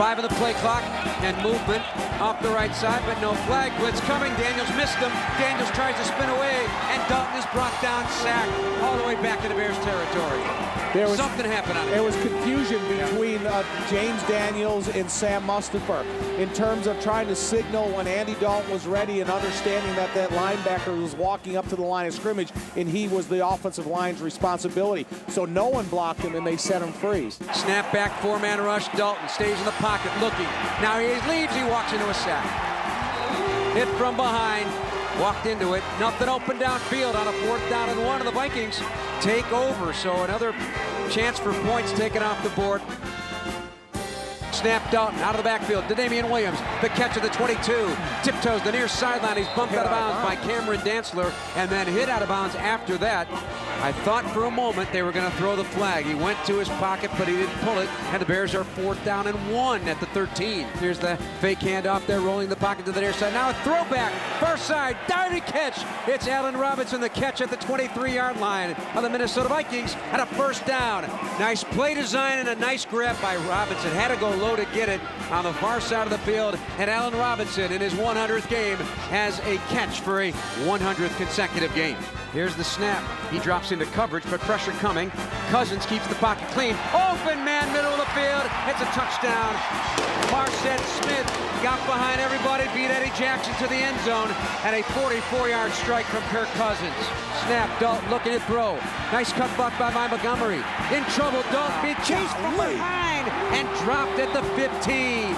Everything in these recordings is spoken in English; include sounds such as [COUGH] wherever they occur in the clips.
Five of the play clock and movement off the right side, but no flag. Blitz coming. Daniels missed him. Daniels tries to spin away, and Dalton is brought down, sacked, all the way back to the Bears territory. There was, Something happened on it. There was confusion between uh, James Daniels and Sam Mustipher in terms of trying to signal when Andy Dalton was ready and understanding that that linebacker was walking up to the line of scrimmage and he was the offensive line's responsibility. So no one blocked him and they set him free. Snap back, four-man rush. Dalton stays in the pocket, looking. Now he leaves. He walks into Hit from behind. Walked into it. Nothing open downfield on a fourth down and one of the Vikings take over. So another chance for points taken off the board. Snap Dalton out of the backfield to Damien Williams. The catch of the 22. Tiptoes the near sideline. He's bumped out of bounds by Cameron Dantzler and then hit out of bounds after that. I thought for a moment they were going to throw the flag. He went to his pocket, but he didn't pull it. And the Bears are fourth down and one at the 13. Here's the fake handoff there, rolling the pocket to the near side. Now a throwback, far side, diving catch. It's Allen Robinson, the catch at the 23-yard line of the Minnesota Vikings, and a first down. Nice play design and a nice grab by Robinson. Had to go low to get it on the far side of the field. And Allen Robinson, in his 100th game, has a catch for a 100th consecutive game. Here's the snap. He drops into coverage, but pressure coming. Cousins keeps the pocket clean. Open man, middle of the field. It's a touchdown. Marset Smith got behind everybody, beat Eddie Jackson to the end zone, and a 44-yard strike from Kirk Cousins. Snap, Dalton looking to throw. Nice cut block by Mike Montgomery. In trouble, Dalton being chased from behind and dropped at the 15.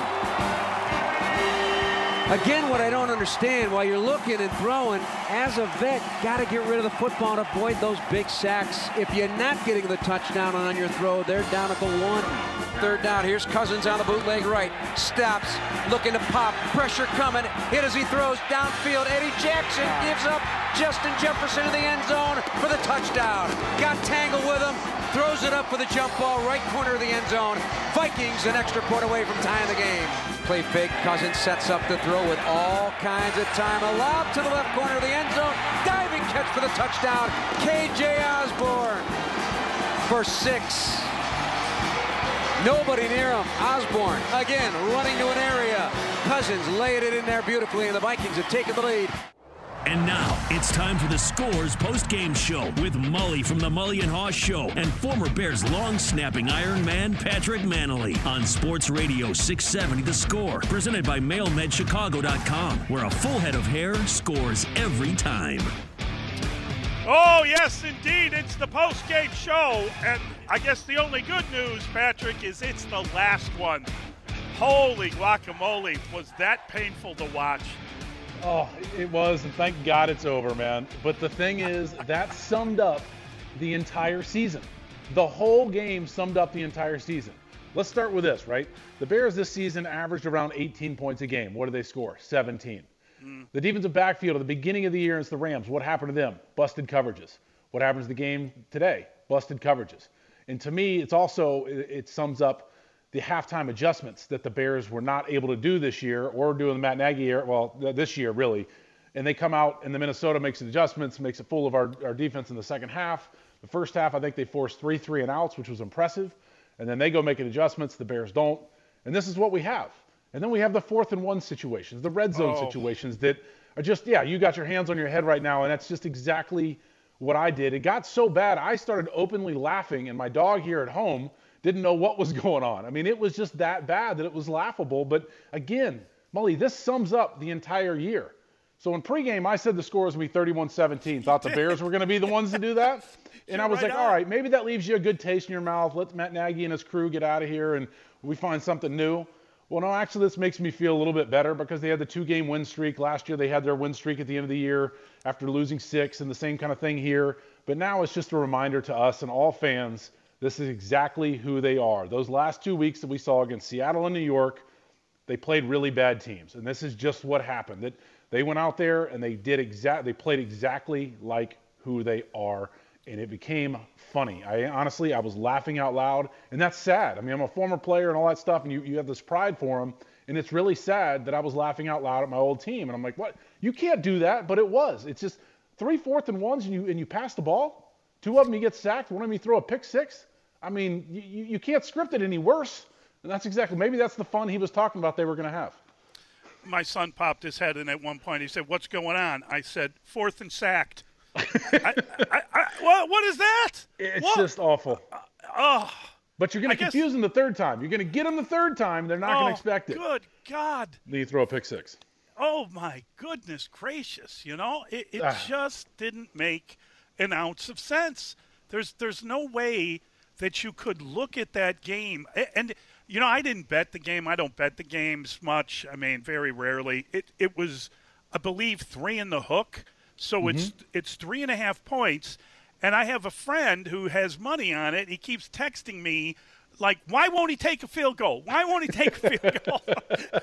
Again, what I don't understand, while you're looking and throwing, as a vet, got to get rid of the football and avoid those big sacks. If you're not getting the touchdown on your throw, they're down at the one. Third down, here's Cousins on the bootleg right. Stops, looking to pop, pressure coming. Hit as he throws downfield. Eddie Jackson gives up Justin Jefferson in the end zone for the touchdown. Got tangled with him, throws it up for the jump ball, right corner of the end zone. Vikings an extra point away from tying the game. Play fake, Cousins sets up the throw with all kinds of time. A to the left corner of the end zone. Diving catch for the touchdown. KJ Osborn for six. Nobody near him. Osborn again running to an area. Cousins laid it in there beautifully, and the Vikings have taken the lead. And now it's time for the Scores post-game show with Mully from the Mully and Haw Show and former Bears long-snapping Iron Man Patrick Mannelly on Sports Radio 670 The Score, presented by MailMedChicago.com, where a full head of hair scores every time. Oh, yes, indeed. It's the post-game show. And I guess the only good news, Patrick, is it's the last one. Holy guacamole. Was that painful to watch? Oh, it was, and thank God it's over, man. But the thing is, that summed up the entire season. The whole game summed up the entire season. Let's start with this, right? The Bears this season averaged around 18 points a game. What did they score? 17. Mm. The defensive backfield at the beginning of the year against the Rams, what happened to them? Busted coverages. What happens to the game today? Busted coverages. And to me, it's also, it sums up the halftime adjustments that the Bears were not able to do this year or do in the Matt Nagy year, well, this year really. And they come out and the Minnesota makes adjustments, makes it full of our, our defense in the second half. The first half, I think they forced three three and outs, which was impressive. And then they go making adjustments. The Bears don't. And this is what we have. And then we have the fourth and one situations, the red zone oh. situations that are just, yeah, you got your hands on your head right now. And that's just exactly what I did. It got so bad, I started openly laughing, and my dog here at home didn't know what was [LAUGHS] going on. I mean, it was just that bad that it was laughable. But again, Mully, this sums up the entire year. So in pregame, I said the score was going to be 31 17. Thought the Bears were going to be the ones to do that. [LAUGHS] And I was right like, on. all right, maybe that leaves you a good taste in your mouth. Let Matt Nagy and his crew get out of here and we find something new. Well, no, actually, this makes me feel a little bit better because they had the two game win streak. Last year, they had their win streak at the end of the year after losing six, and the same kind of thing here. But now it's just a reminder to us and all fans this is exactly who they are. Those last two weeks that we saw against Seattle and New York, they played really bad teams, and this is just what happened. That they went out there and they did exact, they played exactly like who they are, and it became funny. I honestly, I was laughing out loud, and that's sad. I mean, I'm a former player and all that stuff, and you, you have this pride for them, and it's really sad that I was laughing out loud at my old team, and I'm like, what? You can't do that, but it was. It's just three fourth and ones, and you and you pass the ball. Two of them you get sacked. One of them you throw a pick six. I mean, you, you can't script it any worse. And that's exactly maybe that's the fun he was talking about they were going to have. My son popped his head in at one point. He said, "What's going on?" I said, fourth and sacked." [LAUGHS] I, I, I, what, what is that? It's What? just awful. oh, But you're going to guess- confuse them the third time. You're going to get them the third time. They're not going oh, to expect it. Good God. Then you throw a pick six. Oh my goodness gracious! You know, it, it Ah. just didn't make an ounce of sense. There's there's no way that you could look at that game and you know I didn't bet the game. I don't bet the games much. I mean, very rarely. It it was, I believe, three in the hook. So mm-hmm. it's it's three and a half points. And I have a friend who has money on it. He keeps texting me like, why won't he take a field goal? Why won't he take a field goal?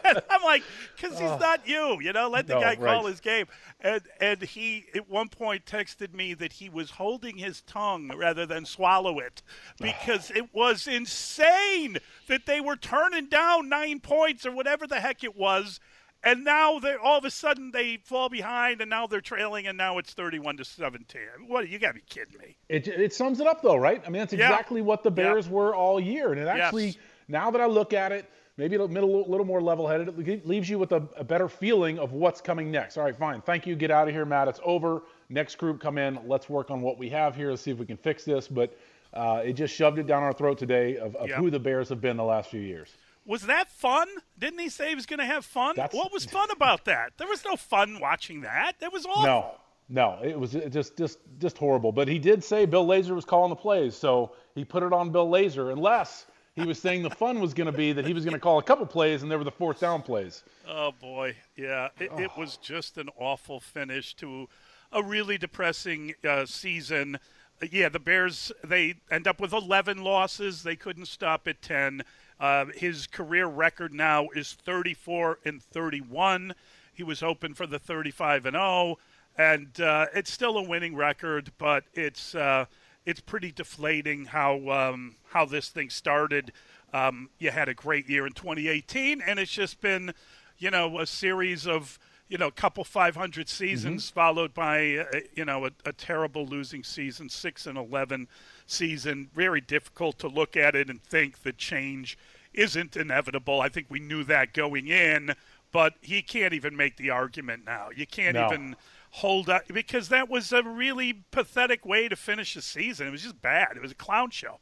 and [LAUGHS] I'm like, because he's ah. not you, you know. Let the No, guy call right. his game. And and he at one point texted me that he was holding his tongue rather than swallow it ah. because it was insane that they were turning down nine points or whatever the heck it was. And now they all of a sudden they fall behind, and now they're trailing, and now it's thirty-one to seventeen. What you got to be kidding me? It, it sums it up though, right? I mean, that's Yeah. exactly what the Bears were all year. And it actually, Yes. now that I look at it, maybe a little, little more level-headed, it leaves you with a, a better feeling of what's coming next. All right, fine. Thank you. Get out of here, Matt. It's over. Next group come in. Let's work on what we have here. Let's see if we can fix this. But uh, it just shoved it down our throat today of, of Yeah. who the Bears have been the last few years. Was that fun? Didn't he say he was going to have fun? That's- what was fun about that? There was no fun watching that. That was awful. No, no, it was just just just horrible. But he did say Bill Lazor was calling the plays, so he put it on Bill Lazor. Unless he was saying the fun was going to be that he was going to call a couple plays and they were the fourth down plays. Oh boy, yeah, it, it was just an awful finish to a really depressing uh, season. Uh, Yeah, the Bears they end up with 11 losses. They couldn't stop at 10. Uh, his career record now is 34 and 31. He was open for the 35 and 0, and uh, it's still a winning record, but it's uh, it's pretty deflating how um, how this thing started. Um, you had a great year in 2018, and it's just been, you know, a series of you know, a couple 500 seasons followed by uh, you know a, a terrible losing season, six and 11 season. Very difficult to look at it and think that change isn't inevitable. I think we knew that going in, but he can't even make the argument now. You can't No. even hold up because that was a really pathetic way to finish the season. It was just bad. It was a clown show.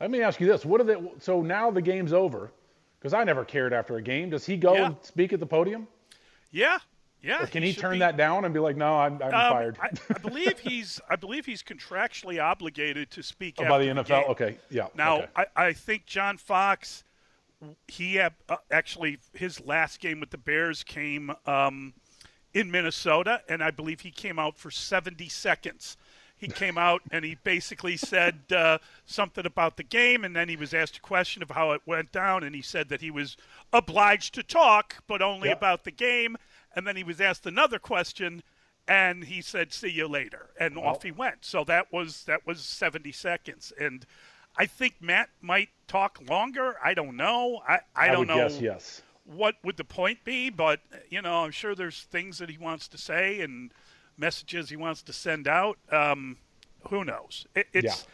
Let me ask you this: What are they? So now the game's over, because I never cared after a game. Does he go Yeah. and speak at the podium, Yeah, yeah. or can he should turn be- that down and be like, "No, I'm, I'm Um, fired"? I, I believe he's [LAUGHS] I believe he's contractually obligated to speak Oh, by the after NFL. game. Okay, yeah. Now okay. I, I think John Fox, he had uh, actually his last game with the Bears came um, in Minnesota, and I believe he came out for 70 seconds. He [LAUGHS] came out and he basically said uh, something about the game, and then he was asked a question of how it went down, and he said that he was obliged to talk, but only about the game. And then he was asked another question, and he said, "See you later," and off he went. So that was that was 70 seconds, and I think Matt might talk longer. I don't know. I, I, don't know guess yes. what would the point be, but you know, I'm sure there's things that he wants to say and messages he wants to send out. Um, who knows? It, it's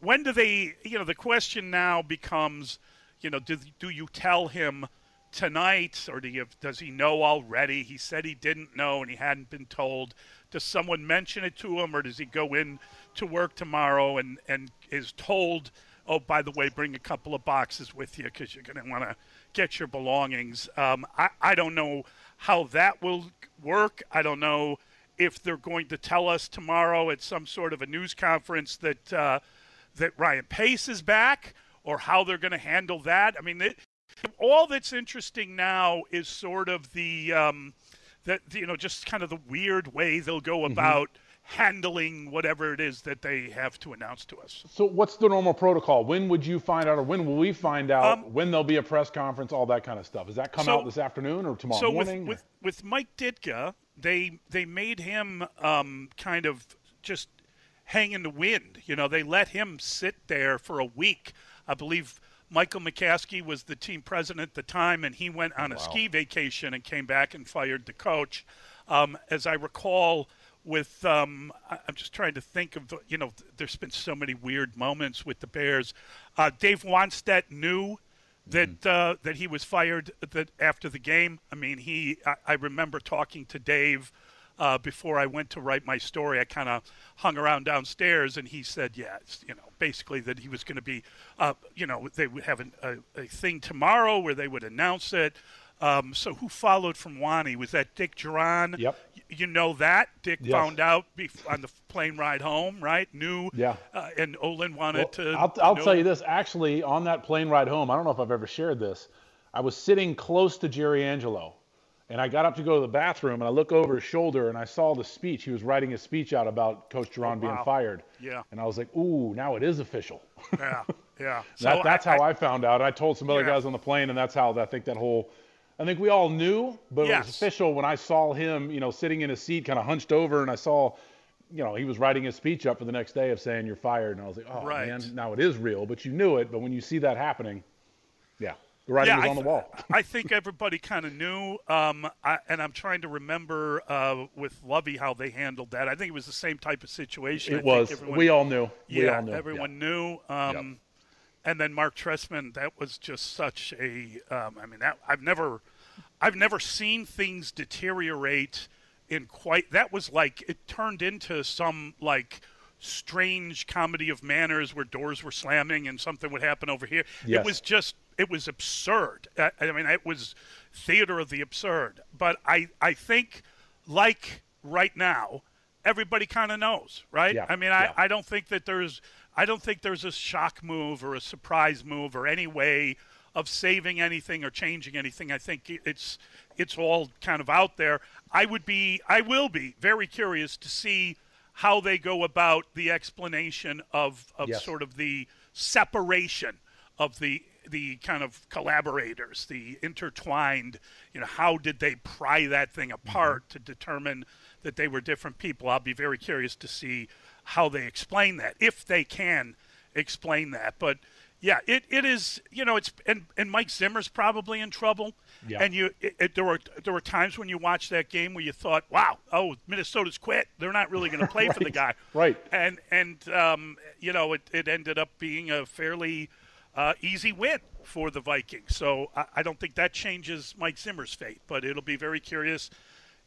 when do they? You know, the question now becomes, you know, do do you tell him tonight, or do you, does he know already? He said he didn't know and he hadn't been told. Does someone mention it to him, or does he go in to work tomorrow and and is told oh, by the way, bring a couple of boxes with you because you're going to want to get your belongings. Um, I, I don't know how that will work. I don't know if they're going to tell us tomorrow at some sort of a news conference that uh, that Ryan Pace is back, or how they're going to handle that. I mean, it, all that's interesting now is sort of the um, that you know just kind of the weird way they'll go Mm-hmm. Handling whatever it is that they have to announce to us. So what's the normal protocol? When would you find out, or when will we find out? Um, when there'll be a press conference, all that kind of stuff. Does that come So- out this afternoon or tomorrow so morning? with, with with Mike Ditka, they they made him um, kind of just hang in the wind. You know, they let him sit there for a week. I believe Michael McCaskey was the team president at the time, and he went on a ski vacation and came back and fired the coach. Um, as I recall, with um, I'm just trying to think of you know, there's been so many weird moments with the Bears. Uh, Dave Wannstedt knew that uh, that he was fired that after the game. I mean, he I, I remember talking to Dave uh, before I went to write my story. I kind of hung around downstairs, and he said, "Yeah, you know, basically that he was going to be, uh, you know, they would have an, a, a thing tomorrow where they would announce it." Um, so who followed from Wani? Was that Dick Jauron? Yep. You know that Dick Yes. found out on the plane ride home, right? Knew. Yeah. Uh, and Olin wanted Well, to. I'll, I'll tell you this. Actually, on that plane ride home, I don't know if I've ever shared this. I was sitting close to Jerry Angelo, and I got up to go to the bathroom, and I look over his shoulder, and I saw the speech. He was writing a speech out about Coach Jauron being Oh, wow. fired. Yeah. And I was like, ooh, now it is official. Yeah, yeah. [LAUGHS] that, So that's how I, found out. I told some other Yeah. guys on the plane, and that's how I think that whole. I think we all knew, but it was official when I saw him, you know, sitting in his seat, kind of hunched over, and I saw, you know, he was writing his speech up for the next day of saying you're fired, and I was like, oh Right. man, now it is real, but you knew it. But when you see that happening, yeah, the writing was I on the wall. I think everybody kind of knew, um, I, and I'm trying to remember uh, with Lovie how they handled that. I think it was the same type of situation. I It think was. everyone- we all knew. we yeah, all knew. everyone knew. Um, And then Marc Trestman, that was just such a. Um, I mean, that I've never, I've never seen things deteriorate in quite. That was like it turned into some like strange comedy of manners where doors were slamming and something would happen over here. Yes. It was just. It was absurd. I, I mean, it was theater of the absurd. But I, I think, like right now, everybody kind of knows, right? Yeah, I mean, yeah. I, I don't think that there's I don't think there's a shock move or a surprise move or any way of saving anything or changing anything. I think it's it's all kind of out there. I would be I will be very curious to see how they go about the explanation of of Yes. sort of the separation of the the kind of collaborators, the intertwined, you know, how did they pry that thing mm-hmm. apart to determine that they were different people? I'll be very curious to see how they explain that, if they can explain that. But yeah, it, it is, you know, it's and, and Mike Zimmer's probably in trouble. Yeah. And you, it, it, there were there were times when you watched that game where you thought, "Wow, oh, Minnesota's quit. They're not really going to play for the [LAUGHS] guy." Right. And and um, you know, it, it ended up being a fairly uh, easy win for the Vikings. So I, I don't think that changes Mike Zimmer's fate, but it'll be very curious.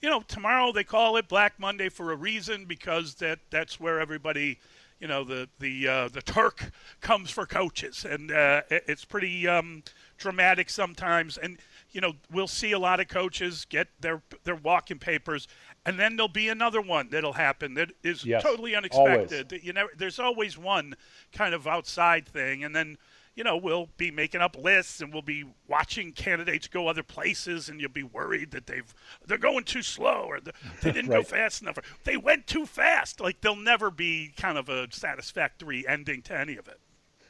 You know, tomorrow they call it Black Monday for a reason because that that's where everybody, you know, the the uh, the Turk comes for coaches, and uh, it- it's pretty um, dramatic sometimes. And you know, we'll see a lot of coaches get their their walking papers, and then there'll be another one that'll happen that is Yes, totally unexpected. That you never there's always one kind of outside thing. And then you know we'll be making up lists and we'll be watching candidates go other places and you'll be worried that they've they're going too slow or the, [LAUGHS] they didn't go fast enough or they went too fast like there'll never be kind of a satisfactory ending to any of it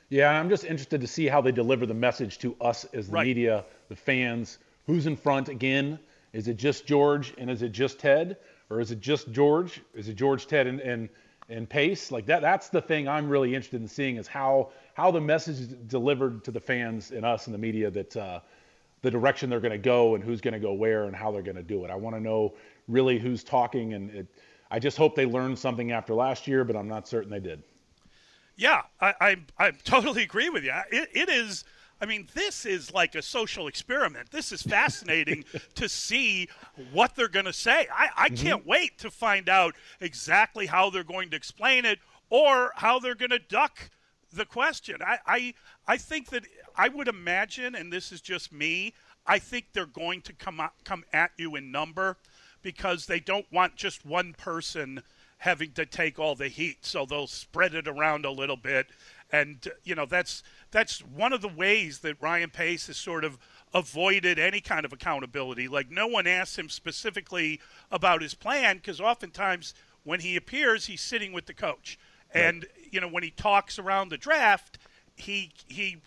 Yeah, I'm just interested to see how they deliver the message to us as the Right. media, the fans. Who's in front again? Is it just George and is it just Ted? Or is it just George? Is it George, Ted, and, and, and Pace? Like that that's the thing I'm really interested in seeing is how how the message is delivered to the fans and us and the media that uh, the direction they're going to go and who's going to go where and how they're going to do it. I want to know really who's talking and it, I just hope they learned something after last year, but I'm not certain they did. Yeah, I, I, I totally agree with you. It, it is. I mean, this is like a social experiment. This is fascinating [LAUGHS] to see what they're going to say. I, I can't wait to find out exactly how they're going to explain it or how they're going to duck the question. I, I I think that I would imagine, and this is just me. I think they're going to come out, come at you in number because they don't want just one person having to take all the heat. So they'll spread it around a little bit, and you know that's that's one of the ways that Ryan Pace has sort of avoided any kind of accountability. Like no one asks him specifically about his plan because oftentimes when he appears, he's sitting with the coach, right. and you know when he talks around the draft, he he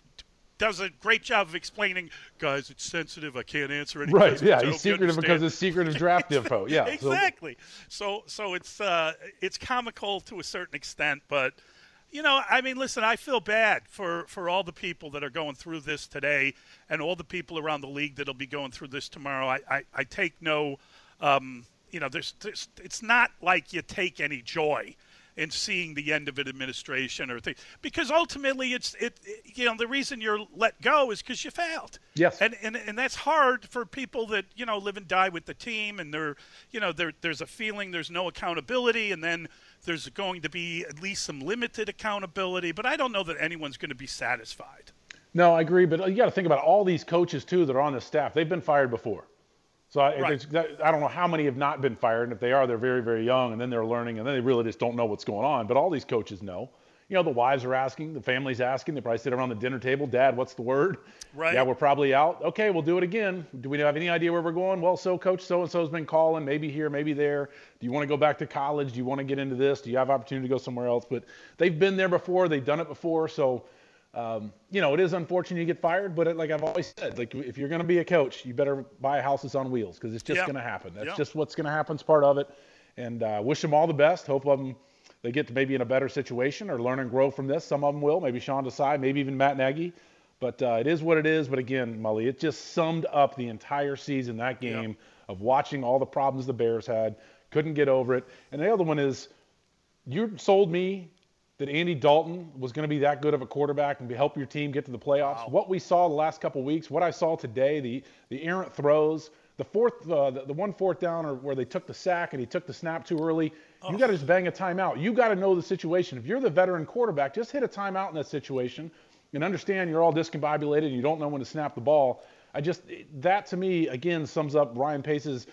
does a great job of explaining, guys, it's sensitive. I can't answer any Right. Yeah. He's secretive because it's secretive draft [LAUGHS] info. Yeah. exactly. So so it's uh, it's comical to a certain extent, but you know, I mean, listen, I feel bad for for all the people that are going through this today, and all the people around the league that'll be going through this tomorrow. I I, I take no. Um, you know, there's, there's, it's not like you take any joy in seeing the end of an administration or thing. Because ultimately it's it, it you know the reason you're let go is because you failed. Yes. And, and and that's hard for people that you know live and die with the team and they're you know there there's a feeling there's no accountability and then there's going to be at least some limited accountability. But i don't know that anyone's going to be satisfied. No i agree but you got to think about all these coaches too that are on the staff. They've been fired before so I, right. I don't know how many have not been fired, and if they are, they're very, very young, and then they're learning, and then they really just don't know what's going on. But all these coaches know. You know, the wives are asking, the family's asking. They probably sit around the dinner table. Dad, what's the word? Right. Yeah, we're probably out. Okay, we'll do it again. Do we have any idea where we're going? Well, so coach so and so's been calling, maybe here, maybe there. Do you want to go back to college? Do you want to get into this? Do you have opportunity to go somewhere else? But they've been there before. They've done it before. So um, you know, it is unfortunate you get fired, but it, like I've always said, like if you're going to be a coach, you better buy houses on wheels because it's just going to happen. That's just what's going to happen. It's part of it. And uh, wish them all the best. Hope of them they get to maybe in a better situation or learn and grow from this. Some of them will. Maybe Sean Desai, maybe even Matt Nagy. But uh, it is what it is. But again, Mully, it just summed up the entire season, that game of watching all the problems the Bears had, couldn't get over it. And the other one is, you sold me that Andy Dalton was going to be that good of a quarterback and help your team get to the playoffs. Wow. What we saw the last couple weeks, what I saw today, the the errant throws, the fourth, uh, the, the, one fourth down or where they took the sack and he took the snap too early. Oh. You got to just bang a timeout. You got to know the situation. If you're the veteran quarterback, just hit a timeout in that situation and understand you're all discombobulated and you don't know when to snap the ball. I just that to me again sums up Ryan Pace's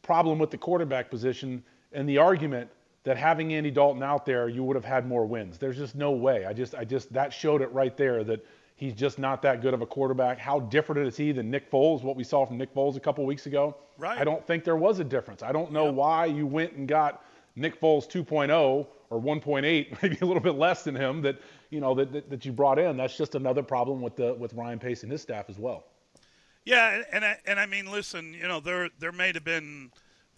problem with the quarterback position and the argument that having Andy Dalton out there, you would have had more wins. There's just no way. I just, I just, that showed it right there that he's just not that good of a quarterback. How different is he than Nick Foles? What we saw from Nick Foles a couple weeks ago. Right. I don't think there was a difference. I don't know yep. why you went and got Nick Foles 2.0 or 1.8, [LAUGHS] maybe a little bit less than him. That you know that, that, that you brought in. That's just another problem with the with Ryan Pace and his staff as well. Yeah, and I, and I mean, listen, you know, there there may have been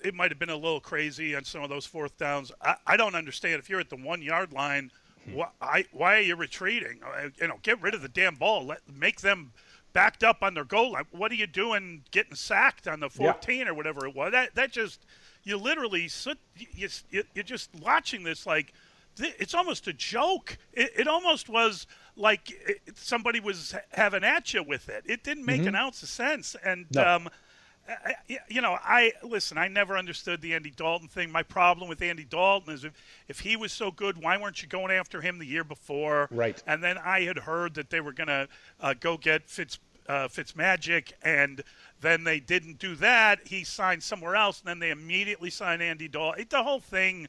it might have been a little crazy on some of those fourth downs. I, I don't understand. If you're at the one yard line, hmm. why, why are you retreating? Uh, you know, get rid of the damn ball. Let make them backed up on their goal line. What are you doing, getting sacked on the 14 yeah. or whatever it was? That that just you literally sit. You, you're just watching this like it's almost a joke. It, it almost was like it, somebody was having at you with it. It didn't make mm-hmm. an ounce of sense. And no. um, you know, I listen. I never understood the Andy Dalton thing. My problem with Andy Dalton is if, if he was so good, why weren't you going after him the year before? Right. And then I had heard that they were going to uh, go get Fitz uh, Fitzmagic, and then they didn't do that. He signed somewhere else, and then they immediately signed Andy Dalton. The whole thing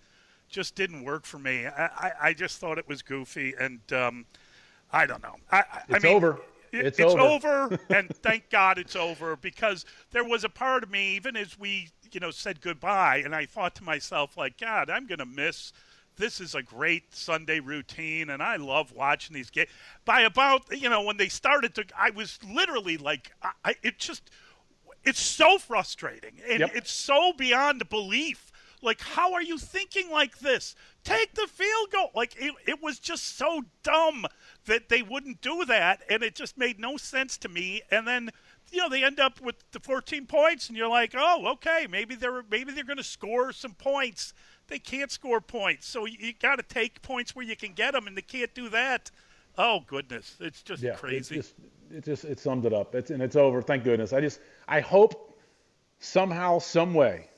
just didn't work for me. I, I, I just thought it was goofy, and um, I don't know. I, it's I mean, over. It's, it's, over, over [LAUGHS] and thank God it's over because there was a part of me, even as we, you know, said goodbye, and I thought to myself, like, God, I'm going to miss. This is a great Sunday routine, and I love watching these games. By about, you know, when they started to, I was literally like, I, it just, it's so frustrating, and yep. it's so beyond belief. Like, how are you thinking like this? Take the field goal. Like, it, it was just so dumb that they wouldn't do that, and it just made no sense to me. And then you know they end up with the 14 points, and you're like, oh, okay, maybe they're maybe they're going to score some points. They can't score points, so you, you got to take points where you can get them, and they can't do that. Oh goodness, it's just yeah, crazy. It just, it just it summed it up. It's and it's over. Thank goodness. I just I hope somehow, some way,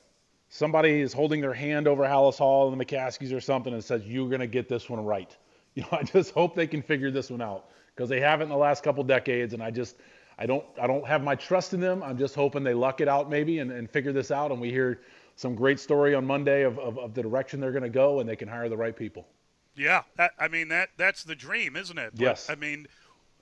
somebody is holding their hand over Halas Hall and the McCaskies or something and says you're going to get this one right [LAUGHS] You know, I just hope they can figure this one out because they haven't in the last couple decades, and I just I don't I don't have my trust in them. I'm just hoping they luck it out maybe and, and figure this out, and we hear some great story on Monday of, of, of the direction they're going to go, and they can hire the right people. Yeah, that, I mean that that's the dream, isn't it? But, Yes. I mean,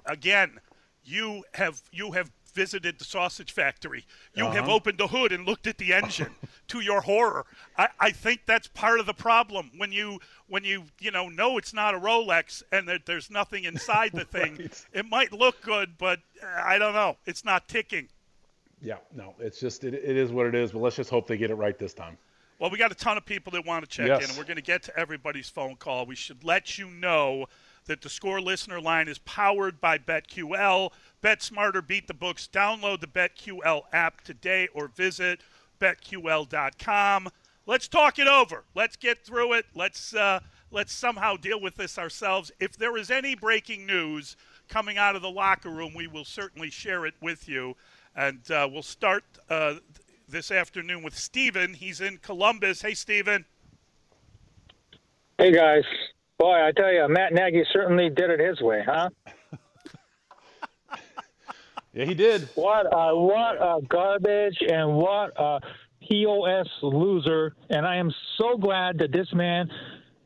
again, you have you have visited the sausage factory. You have Uh-huh. opened the hood and looked at the [LAUGHS] engine. to your horror, I, I think that's part of the problem when you when you you know know it's not a Rolex and that there's nothing inside the [LAUGHS] thing. Right. It might look good, but uh, I don't know. It's not ticking. Yeah, no, it's just it, it is what it is. But let's just hope they get it right this time. Well, we got a ton of people that want to check Yes. in, and we're going to get to everybody's phone call. We should let you know that the score listener line is powered by BetQL. Bet smarter, beat the books. Download the BetQL app today or visit betql.com. Let's talk it over. Let's get through it. Let's uh, let's somehow deal with this ourselves. If there is any breaking news coming out of the locker room, we will certainly share it with you. And uh, we'll start uh, this afternoon with Steven. He's in Columbus. Hey, Steven. Hey guys, boy, I tell you, Matt Nagy certainly did it his way, huh? Yeah, he did. What a what a garbage and what a pos loser! And I am so glad that this man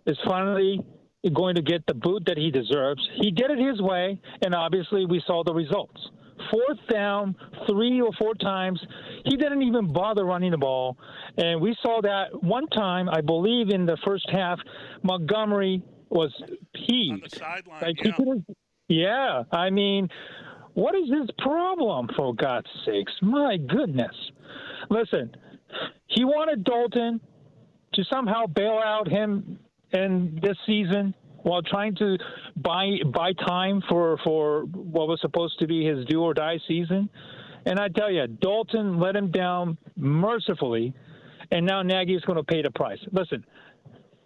is finally going to get the boot that he deserves. He did it his way, and obviously we saw the results. Fourth down, three or four times. He didn't even bother running the ball. And we saw that one time, I believe, in the first half, Montgomery was peeved. On the sideline, Like, yeah. yeah, I mean, what is his problem, for God's sakes? My goodness. Listen, he wanted Dalton to somehow bail out him in this season while trying to buy buy time for, for what was supposed to be his do or die season. And I tell you, Dalton let him down mercifully, and now Nagy is going to pay the price. Listen,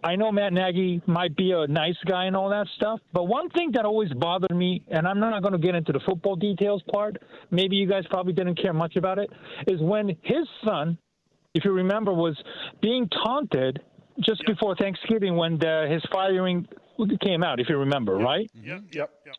I know Matt Nagy might be a nice guy and all that stuff, but one thing that always bothered me, and I'm not going to get into the football details part, maybe you guys probably didn't care much about it, is when his son, if you remember, was being taunted just before Thanksgiving when the, his firing came out, if you remember, right? Yep. Yep. Yep.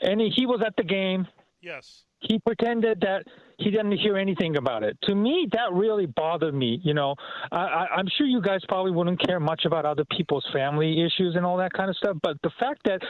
And he was at the game. Yes. He pretended that he didn't hear anything about it. To me, that really bothered me. You know, I, I'm sure you guys probably wouldn't care much about other people's family issues and all that kind of stuff. But the fact that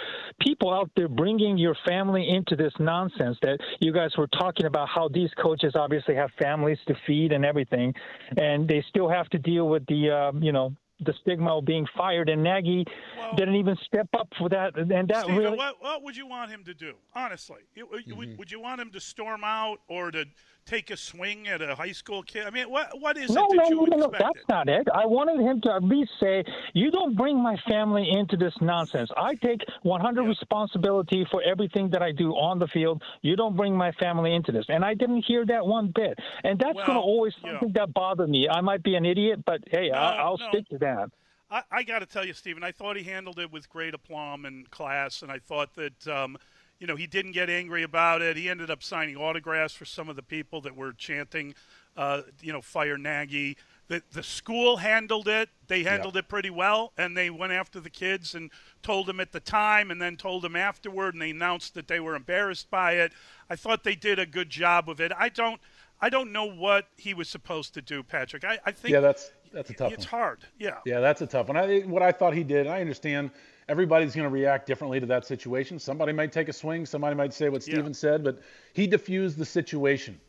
people out there bringing your family into this nonsense, that you guys were talking about how these coaches obviously have families to feed and everything, and they still have to deal with the, uh, you know, the stigma of being fired, and Nagy Well- didn't even step up for that, and that Steven, really. what, what would you want him to do? Honestly, You- Mm-hmm. would you want him to storm out or to take a swing at a high school kid? I mean, what what is No, it that no, you no, no, no. That's not it. I wanted him to at least say, "You don't bring my family into this nonsense. I take 100 responsibility for everything that I do on the field. You don't bring my family into this." And I didn't hear that one bit. And that's going to Well, always yeah. something that bothered me. I might be an idiot, but hey, I, No, I'll no. stick to that. I, I got to tell you, Stephen, I thought he handled it with great aplomb and class, and I thought that, um, you know, he didn't get angry about it. He ended up signing autographs for some of the people that were chanting, uh, you know, fire Nagy. The, the school handled it. They handled it pretty well, and they went after the kids and told them at the time and then told them afterward, and they announced that they were embarrassed by it. I thought they did a good job of it. I don't. I don't know what he was supposed to do, Patrick. I, I think Yeah, that's that's a tough it's one. hard. Yeah. Yeah, that's a tough one. I, what I thought he did, I understand everybody's going to react differently to that situation. Somebody might take a swing, somebody might say what Yeah. Steven said, but he diffused the situation.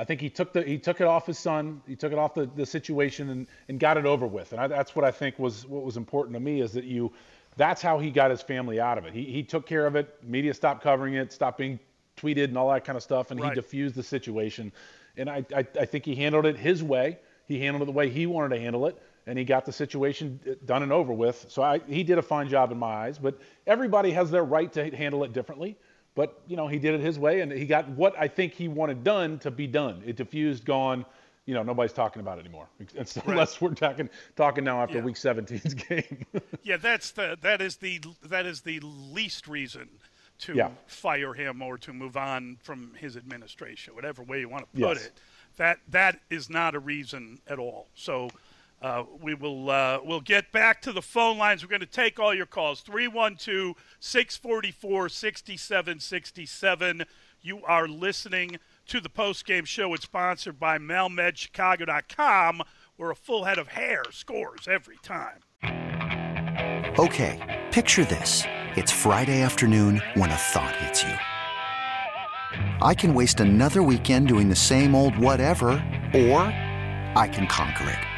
I think he took the he took it off his son, he took it off the, the situation and, and got it over with. And I, that's what I think was what was important to me is that you that's how he got his family out of it. He he took care of it. Media stopped covering it, stopped being tweeted and all that kind of stuff, and Right. he diffused the situation. And I, I I think he handled it his way. He handled it the way he wanted to handle it, and he got the situation done and over with. So I, he did a fine job in my eyes. But everybody has their right to handle it differently. But you know, he did it his way, and he got what I think he wanted done to be done. It diffused, gone. You know, nobody's talking about it anymore, [LAUGHS] It's- unless we're talking talking now after Yeah. Week 17's [LAUGHS] game. [LAUGHS] Yeah, that's the that is the that is the least reason to Yeah. fire him or to move on from his administration, whatever way you want to put Yes. it. That that is not a reason at all. So, Uh, we will uh, we'll get back to the phone lines. We're going to take all your calls 312 644 6767. You are listening to the post game show. It's sponsored by MelMedChicago.com, where a full head of hair scores every time. Okay, picture this. It's Friday afternoon when a thought hits you. I can waste another weekend doing the same old whatever, or I can conquer it.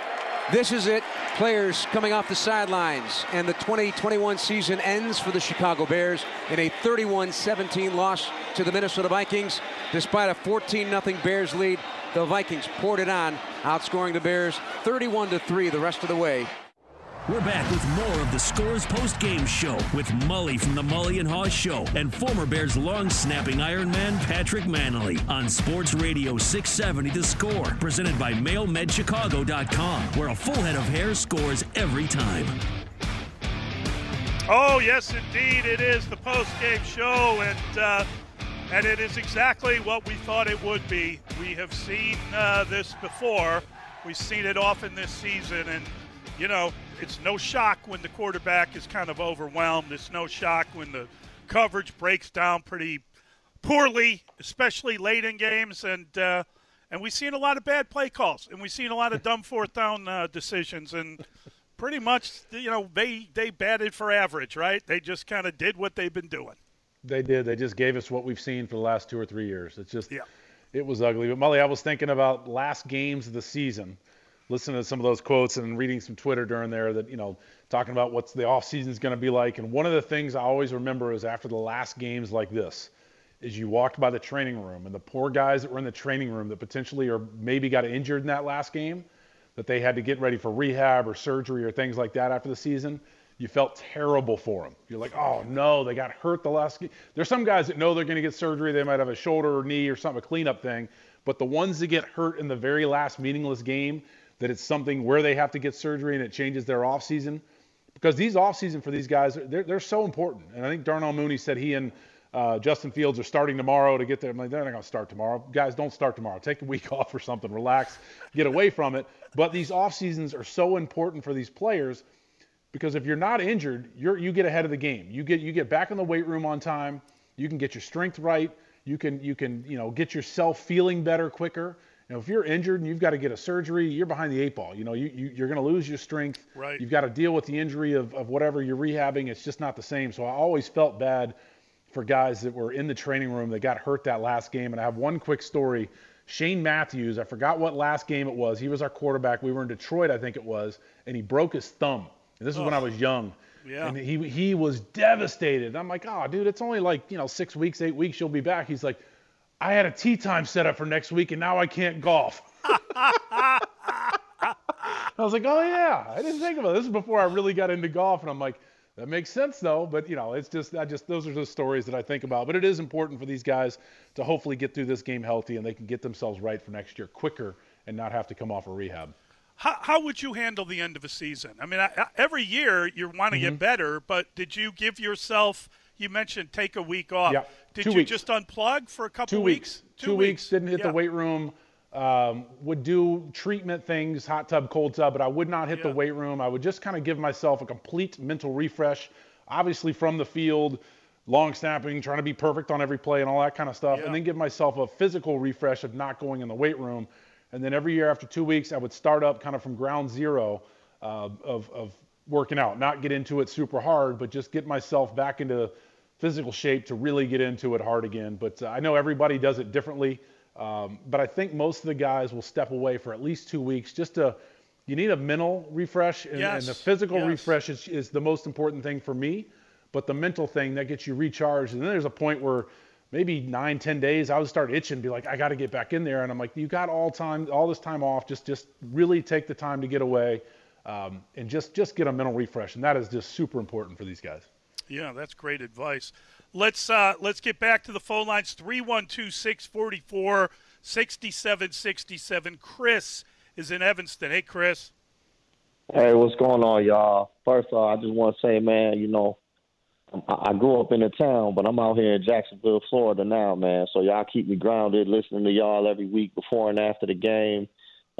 This is it. Players coming off the sidelines, and the 2021 season ends for the Chicago Bears in a 31-17 loss to the Minnesota Vikings. Despite a 14-0 Bears lead, the Vikings poured it on, outscoring the Bears 31-3 the rest of the way. We're back with more of the Scores Post Game Show with Mully from the Mully and Haw Show and former Bears long snapping Ironman Patrick Mannelly on Sports Radio 670 The Score, presented by MailMedChicago.com, where a full head of hair scores every time. Oh, yes, indeed. It is the post game show, and uh, and it is exactly what we thought it would be. We have seen uh, this before. We've seen it often this season, and you know, it's no shock when the quarterback is kind of overwhelmed. It's no shock when the coverage breaks down pretty poorly, especially late in games, and uh, and we've seen a lot of bad play calls, and we've seen a lot of dumb fourth down uh, decisions, and pretty much, you know, they they batted for average, right? They just kind of did what they've been doing. They did. They just gave us what we've seen for the last two or three years. It's just, yeah. it was ugly. But Mully, I was thinking about last games of the season listening to some of those quotes and reading some Twitter during there that, you know, talking about what's the off season is going to be like. And one of the things I always remember is after the last games like this, is you walked by the training room and the poor guys that were in the training room that potentially or maybe got injured in that last game, that they had to get ready for rehab or surgery or things like that after the season. You felt terrible for them. You're like, oh no, they got hurt the last game. There's some guys that know they're going to get surgery. They might have a shoulder or knee or something, a cleanup thing. But the ones that get hurt in the very last meaningless game, that it's something where they have to get surgery and it changes their off season. Because these off season for these guys they're, they're so important. And i think darnell mooney said he and uh, justin fields are starting tomorrow to get there. I'm like they're not going to start tomorrow. Guys don't start tomorrow. Take a week [LAUGHS] off or something. Relax. Get away from it. But these off seasons are so important for these players because if you're not injured you're, you get ahead of the game. You get you get back in the weight room on time. You can get your strength right. You can you can you know get yourself feeling better quicker know, if you're injured and you've got to get a surgery, you're behind the eight ball. You know, you, you are going to lose your strength. Right. You've got to deal with the injury of, of whatever you're rehabbing. It's just not the same. So I always felt bad for guys that were in the training room that got hurt that last game. And I have one quick story. Shane Matthews, I forgot what last game it was. He was our quarterback. We were in Detroit, I think it was, and he broke his thumb. And this is oh. when I was young. Yeah. And he he was devastated. I'm like, oh, dude, it's only like you know six weeks, eight weeks, you'll be back. He's like, I had a tea time set up for next week, and now I can't golf. [LAUGHS] I was like, oh yeah, I didn't think about it. This is before I really got into golf, and I'm like, that makes sense though. But you know, it's just I just those are the stories that I think about. But it is important for these guys to hopefully get through this game healthy, and they can get themselves right for next year quicker and not have to come off a rehab. How, how would you handle the end of a season? I mean, I, I, every year you want to Mm-hmm. get better, but did you give yourself? You mentioned take a week off. Yeah, Did two you weeks. just unplug for a couple Two weeks. Two, weeks. Didn't hit Yeah. the weight room. Um, would do treatment things, hot tub, cold tub, but I would not hit the weight room. I would just kind of give myself a complete mental refresh. Obviously from the field, long snapping, trying to be perfect on every play and all that kind of stuff, Yeah. and then give myself a physical refresh of not going in the weight room. And then every year after two weeks, I would start up kind of from ground zero uh, of, of working out, not get into it super hard, but just get myself back into physical shape to really get into it hard again. But uh, I know everybody does it differently. Um, but I think most of the guys will step away for at least two weeks just to. You need a mental refresh, and, and the physical yes. refresh is, is the most important thing for me. But the mental thing that gets you recharged, and then there's a point where maybe nine, ten days, I would start itching, be like, I got to get back in there, and I'm like, you got all time, all this time off, just just really take the time to get away, um, and just just get a mental refresh, and that is just super important for these guys. Yeah, that's great advice. Let's uh, let's get back to the phone lines 312-644-6767. Chris is in Evanston. Hey, Chris. Hey, what's going on, y'all? First of all, I just want to say, man, you know, I I grew up in the town, but I'm out here in Jacksonville, Florida now, man. So y'all keep me grounded, listening to y'all every week before and after the game.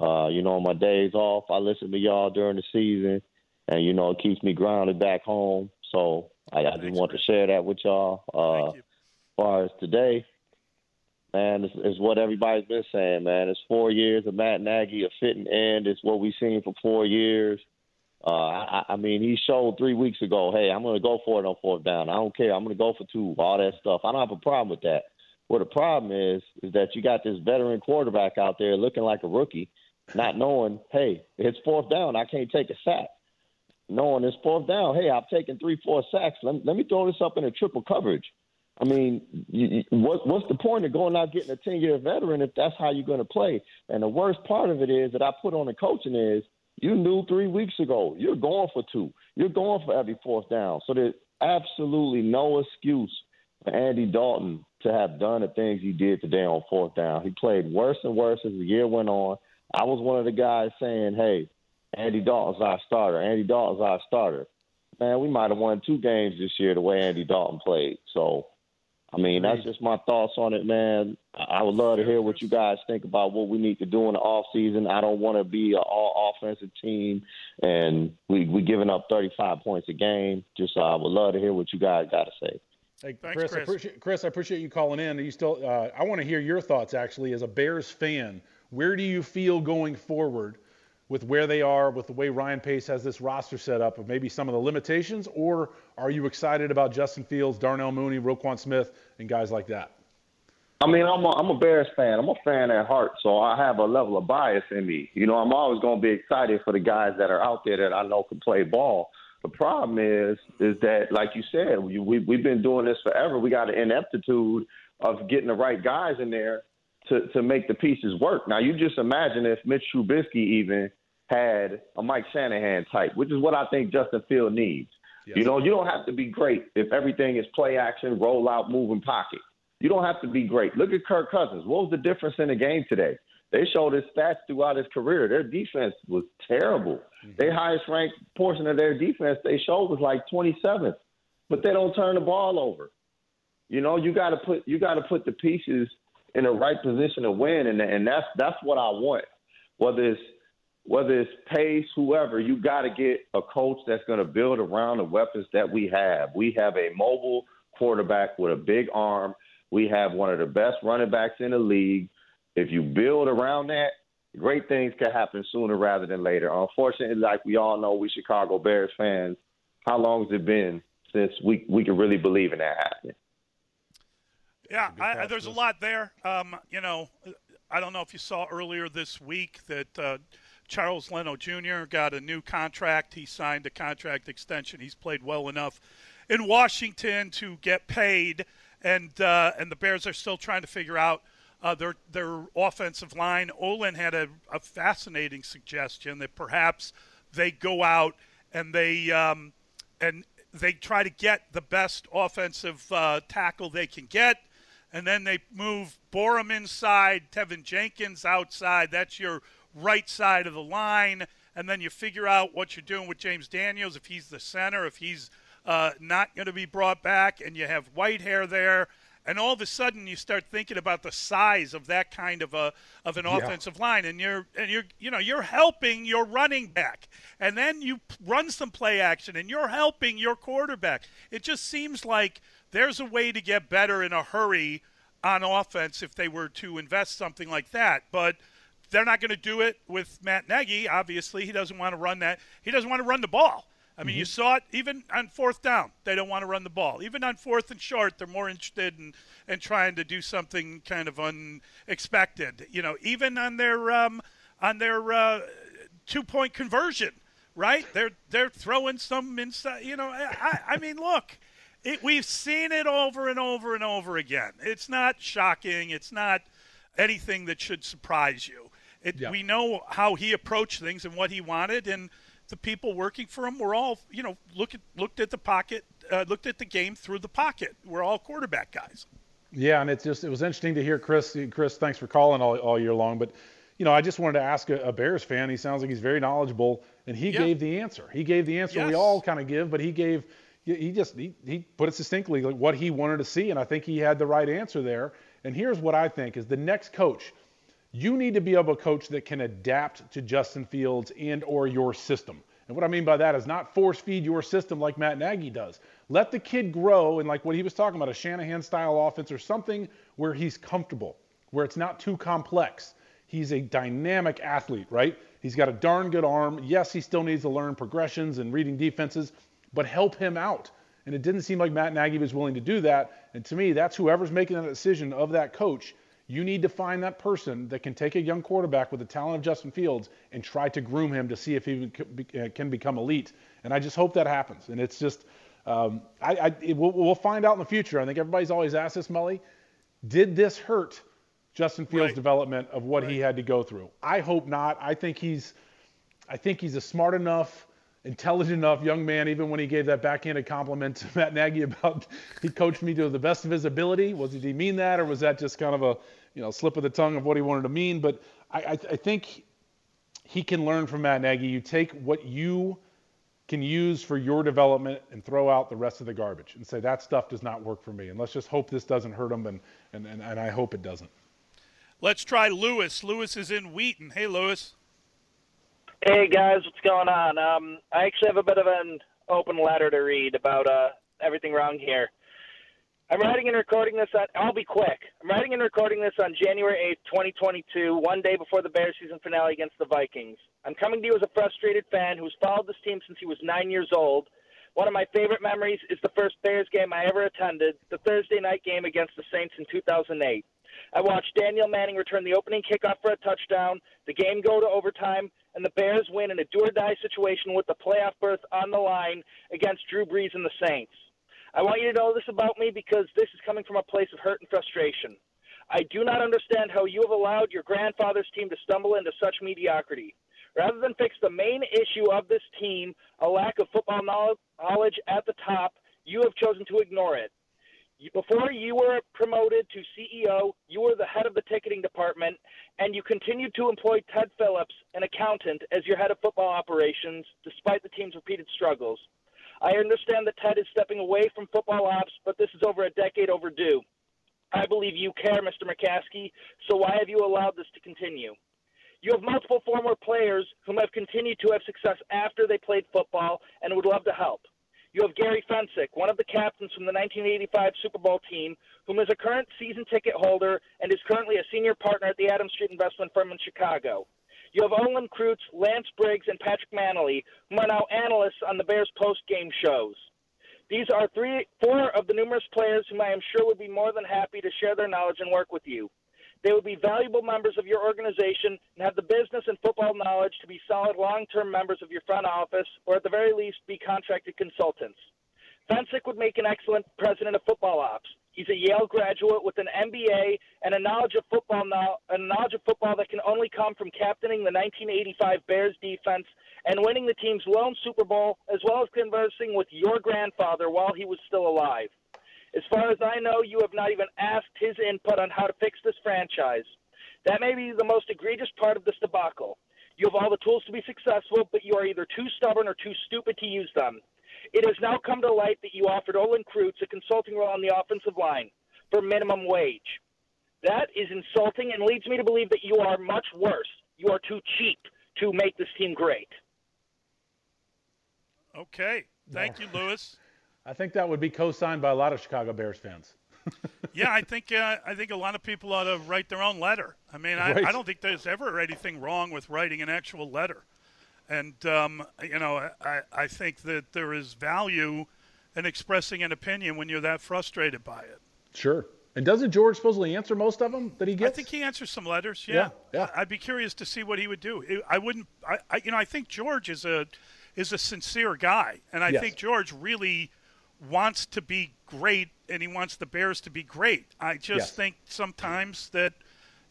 Uh, you know, on my days off, I listen to y'all during the season, and you know, it keeps me grounded back home. So I, I just want to share that with y'all. Uh, as far as today, man, it's, it's what everybody's been saying, man. It's four years of Matt Nagy, a fitting end. It's what we've seen for four years. Uh, I, I mean, he showed three weeks ago, hey, I'm going to go for it on fourth down. I don't care. I'm going to go for two, all that stuff. I don't have a problem with that. What the problem is, is that you got this veteran quarterback out there looking like a rookie, not knowing, hey, it's fourth down. I can't take a sack. Knowing it's fourth down, hey, I've taken three, four sacks. Let, let me throw this up in a triple coverage. I mean, you, you, what, what's the point of going out getting a 10 year veteran if that's how you're going to play? And the worst part of it is that I put on the coaching is you knew three weeks ago you're going for two. You're going for every fourth down. So there's absolutely no excuse for Andy Dalton to have done the things he did today on fourth down. He played worse and worse as the year went on. I was one of the guys saying, hey, Andy Dalton's our starter. Andy Dalton's our starter. Man, we might have won two games this year the way Andy Dalton played. So, I mean, that's just my thoughts on it, man. I I would love to hear what you guys think about what we need to do in the off season. I don't want to be an all offensive team and we we giving up 35 points a game. Just uh, I would love to hear what you guys got to say. Hey, Thanks, Chris, I Chris. appreciate, Chris, I appreciate you calling in. Are you still? Uh, I want to hear your thoughts actually as a Bears fan. Where do you feel going forward with where they are, with the way Ryan Pace has this roster set up, of maybe some of the limitations, or are you excited about Justin Fields, Darnell Mooney, Roquan Smith, and guys like that? I mean, I'm a, I'm a Bears fan. I'm a fan at heart, so I have a level of bias in me. You know, I'm always going to be excited for the guys that are out there that I know can play ball. The problem is, is that like you said, we, we we've been doing this forever. We got an ineptitude of getting the right guys in there to to make the pieces work. Now, you just imagine if Mitch Trubisky even had a Mike Shanahan type, which is what I think Justin Field needs. You know, you don't have to be great if everything is play action, roll out, moving pocket. You don't have to be great. Look at Kirk Cousins. What was the difference in the game today? They showed his stats throughout his career. Their defense was terrible. Mm-hmm. Their highest ranked portion of their defense they showed was like 27th, but they don't turn the ball over. You know, you got to put you got to put the pieces in the right position to win, and and that's that's what I want. Whether it's whether it's Pace, whoever, you got to get a coach that's going to build around the weapons that we have. We have a mobile quarterback with a big arm. We have one of the best running backs in the league. If you build around that, great things can happen sooner rather than later. Unfortunately, like we all know, we Chicago Bears fans, how long has it been since we we can really believe in that happening? Yeah, I, I, there's a lot there. Um, you know, I don't know if you saw earlier this week that uh, Charles Leno Jr. got a new contract. He signed a contract extension. He's played well enough in Washington to get paid, and uh, and the Bears are still trying to figure out uh, their their offensive line. Olin had a, a, fascinating suggestion that perhaps they go out and they um, and they try to get the best offensive uh, tackle they can get, and then they move Borom inside, Teven Jenkins outside. That's your right side of the line, and then you figure out what you're doing with James Daniels if he's the center, if he's uh, not going to be brought back, and you have Whitehair there and all of a sudden you start thinking about the size of that kind of a of an yeah. offensive line and you're and you're you know you're helping your running back and then you run some play action and you're helping your quarterback it just seems like there's a way to get better in a hurry on offense if they were to invest something like that but they're not going to do it with Matt Nagy obviously he doesn't want to run that he doesn't want to run the ball I mean, mm-hmm. you saw it even on fourth down. They don't want to run the ball. Even on fourth and short, they're more interested in, in trying to do something kind of unexpected. You know, even on their um, on their uh, two point conversion, right? They're they're throwing some inside. You know, I, I mean, look. It, we've seen it over and over and over again. It's not shocking. It's not anything that should surprise you. It, yeah. We know how he approached things and what he wanted, and the people working for him were all, you know, look at, looked at the pocket, uh, looked at the game through the pocket. We're all quarterback guys. Yeah, and it's just it was interesting to hear Chris. Chris, thanks for calling all, all year long. But you know, I just wanted to ask a, a Bears fan. He sounds like he's very knowledgeable, and he gave the answer. He gave the answer yes. we all kind of give, but he gave he just he, he put it succinctly like what he wanted to see, and I think he had the right answer there. And here's what I think is the next coach you need to be able to coach that can adapt to Justin Fields and or your system. And what I mean by that is not force feed your system like Matt Nagy does. Let the kid grow and like what he was talking about, a Shanahan style offense or something where he's comfortable, where it's not too complex. He's a dynamic athlete, right? He's got a darn good arm. Yes, he still needs to learn progressions and reading defenses, but help him out. And it didn't seem like Matt Nagy was willing to do that. And to me, that's whoever's making that decision of that coach you need to find that person that can take a young quarterback with the talent of Justin Fields and try to groom him to see if he uh, can become elite. And I just hope that happens. And it's just, um, I, I it, we'll, we'll, find out in the future. I think everybody's always asked this, Mully. Did this hurt Justin Fields' right. development of what right. he had to go through? I hope not. I think he's, I think he's a smart enough intelligent enough young man, even when he gave that backhanded compliment to [LAUGHS] Matt Nagy about he coached me to the best of his ability. Was did he mean that, or was that just kind of a you know slip of the tongue of what he wanted to mean? But I, I, I think he can learn from Matt Nagy. You take what you can use for your development and throw out the rest of the garbage and say that stuff does not work for me. And let's just hope this doesn't hurt him, and and, and, and I hope it doesn't. Let's try Lewis. Lewis is in Wheaton. Hey, Lewis. Hey guys, what's going on? Um, I actually have a bit of an open letter to read about uh, everything wrong here. I'm writing and recording this on. I'll be quick. I'm writing and recording this on January 8th, 2022, one day before the Bears season finale against the Vikings. I'm coming to you as a frustrated fan who's followed this team since he was nine years old. One of my favorite memories is the first Bears game I ever attended, the Thursday night game against the Saints in 2008. I watched Danieal Manning return the opening kickoff for a touchdown, the game go to overtime, and the Bears win in a do or die situation with the playoff berth on the line against Drew Brees and the Saints. I want you to know this about me because this is coming from a place of hurt and frustration. I do not understand how you have allowed your grandfather's team to stumble into such mediocrity. Rather than fix the main issue of this team, a lack of football knowledge at the top, you have chosen to ignore it. Before you were promoted to CEO, you were the head of the ticketing department, and you continued to employ Ted Phillips, an accountant, as your head of football operations, despite the team's repeated struggles. I understand that Ted is stepping away from football ops, but this is over a decade overdue. I believe you care, Mr. McCaskey, so why have you allowed this to continue? You have multiple former players whom have continued to have success after they played football and would love to help. You have Gary Fencik, one of the captains from the 1985 Super Bowl team, whom is a current season ticket holder and is currently a senior partner at the Adams Street Investment Firm in Chicago. You have Olin Kreutz, Lance Briggs, and Patrick Mannelly, who are now analysts on the Bears post-game shows. These are three, four of the numerous players whom I am sure would be more than happy to share their knowledge and work with you. They would be valuable members of your organization and have the business and football knowledge to be solid long term members of your front office, or at the very least, be contracted consultants. Fencik would make an excellent president of football ops. He's a Yale graduate with an MBA and a knowledge of football now, a knowledge of football that can only come from captaining the 1985 Bears defense and winning the team's lone Super Bowl, as well as conversing with your grandfather while he was still alive. As far as I know, you have not even asked his input on how to fix this franchise. That may be the most egregious part of this debacle. You have all the tools to be successful, but you are either too stubborn or too stupid to use them. It has now come to light that you offered Olin Kreutz a consulting role on the offensive line for minimum wage. That is insulting and leads me to believe that you are much worse. You are too cheap to make this team great. Okay. Thank you, Lewis. [LAUGHS] I think that would be co-signed by a lot of Chicago Bears fans. [LAUGHS] yeah, I think uh, I think a lot of people ought to write their own letter. I mean, I, Right. I don't think there's ever anything wrong with writing an actual letter, and um, you know, I, I think that there is value in expressing an opinion when you're that frustrated by it. Sure. And doesn't George supposedly answer most of them that he gets? I think he answers some letters. Yeah, Yeah, yeah. I'd be curious to see what he would do. I- wouldn't. I, I you know, I think George is a is a sincere guy, and I Yes. think George really wants to be great, and he wants the Bears to be great. I just Yes. think sometimes that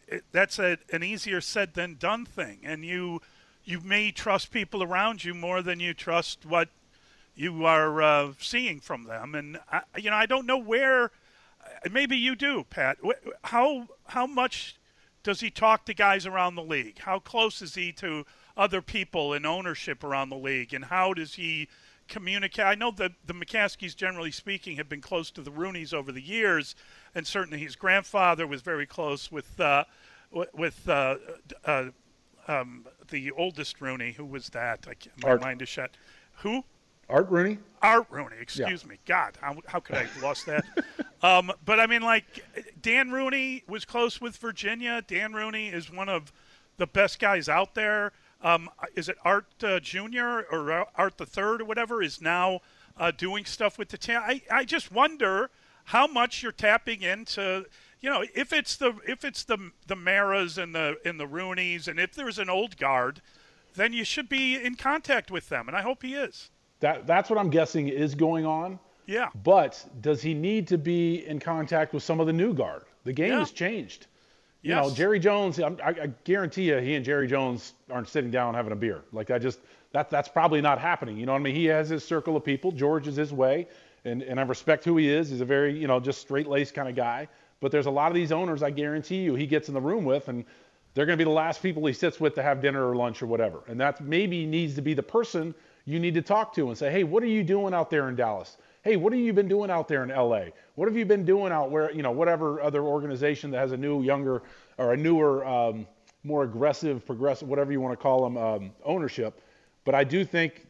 it, that's a, an easier said than done thing, and you you may trust people around you more than you trust what you are uh, seeing from them. And I, you know, I don't know where. Maybe you do, Pat. How how much does he talk to guys around the league? How close is he to other people in ownership around the league? And how does he communicate? I know that the McCaskeys, generally speaking, have been close to the Rooneys over the years, and certainly his grandfather was very close with uh, wi- with uh, uh, um, the oldest Rooney. Who was that? I can't, my Art. mind is shut. Who? Art Rooney? Art Rooney, excuse me. God, how, how could I have lost that? [LAUGHS] um, but I mean, like, Dan Rooney was close with Virginia. Dan Rooney is one of the best guys out there. Um, is it Art uh, Jr. or Art the Third or whatever is now uh, doing stuff with the team? I, I just wonder how much you're tapping into. You know, if it's the if it's the the Maras and the and the Rooneys, and if there's an old guard, then you should be in contact with them, and I hope he is. That that's what I'm guessing is going on. Yeah. But does he need to be in contact with some of the new guard? The game Yeah. has changed. You know, Jerry Jones. I, I guarantee you, he and Jerry Jones aren't sitting down having a beer. Like I just that that's probably not happening. You know what I mean? He has his circle of people. George is his way, and and I respect who he is. He's a very you know just straight laced kind of guy. But there's a lot of these owners. I guarantee you, he gets in the room with, and they're going to be the last people he sits with to have dinner or lunch or whatever. And that maybe needs to be the person you need to talk to and say, hey, what are you doing out there in Dallas? Hey, what have you been doing out there in LA? What have you been doing out where, you know, whatever other organization that has a new, younger, or a newer, um, more aggressive, progressive, whatever you want to call them, um, ownership. But I do think,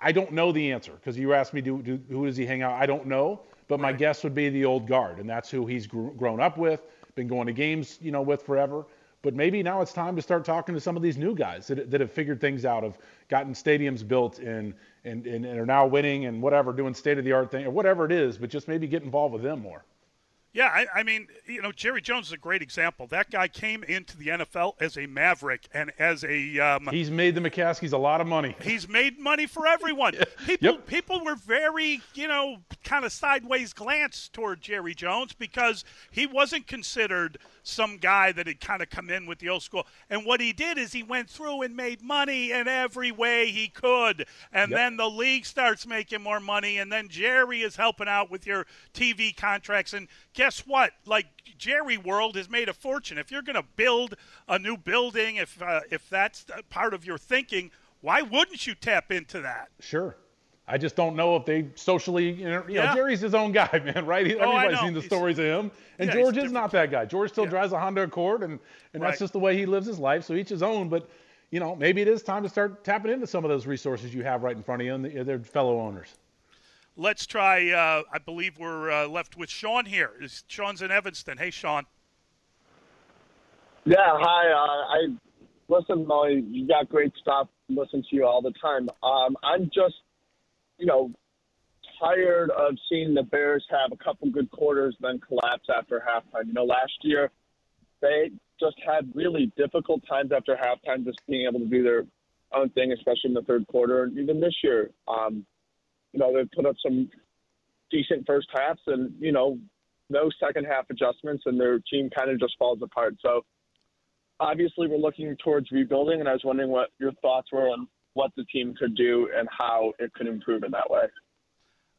I don't know the answer because you asked me, do, do, who does he hang out? I don't know. But my guess would be the old guard, and that's who he's gr- grown up with, been going to games, you know, with forever. But maybe now it's time to start talking to some of these new guys that, that have figured things out, have gotten stadiums built and, and, and, and are now winning and whatever, doing state of the art thing or whatever it is, but just maybe get involved with them more. Yeah, I, I mean, you know, Jerry Jones is a great example. That guy came into the NFL as a maverick and as a um, He's made the McCaskeys a lot of money. He's made money for everyone. [LAUGHS] People people were very, you know, kind of sideways glance toward Jerry Jones because he wasn't considered some guy that had kind of come in with the old school. And what he did is he went through and made money in every way he could. And Yep. then the league starts making more money and then Jerry is helping out with your TV contracts and guess what? Like Jerry World has made a fortune. If you're going to build a new building, if uh, if that's part of your thinking, why wouldn't you tap into that? Sure. I just don't know if they socially, you know, you know, Yeah. Jerry's his own [LAUGHS] guy, man, right? He- Oh, Everybody's seen the He's- stories of him. And Yeah, George is not that guy. George still drives a Honda Accord, and, and Right. that's just the way he lives his life. So each his own. But, you know, maybe it is time to start tapping into some of those resources you have right in front of you and the, their fellow owners. Let's try. Uh, I believe we're uh, left with Sean here. Is Sean's in Evanston? Hey, Sean. Yeah, hi. Uh, I listen, Mully. You got great stuff. Listen to you all the time. Um, I'm just, you know, tired of seeing the Bears have a couple good quarters, then collapse after halftime. You know, last year they just had really difficult times after halftime, just being able to do their own thing, especially in the third quarter. And even this year, um, you know, they put up some decent first halves and, you know, no second half adjustments, and their team kind of just falls apart. So obviously, we're looking towards rebuilding, and I was wondering what your thoughts were on what the team could do and how it could improve in that way.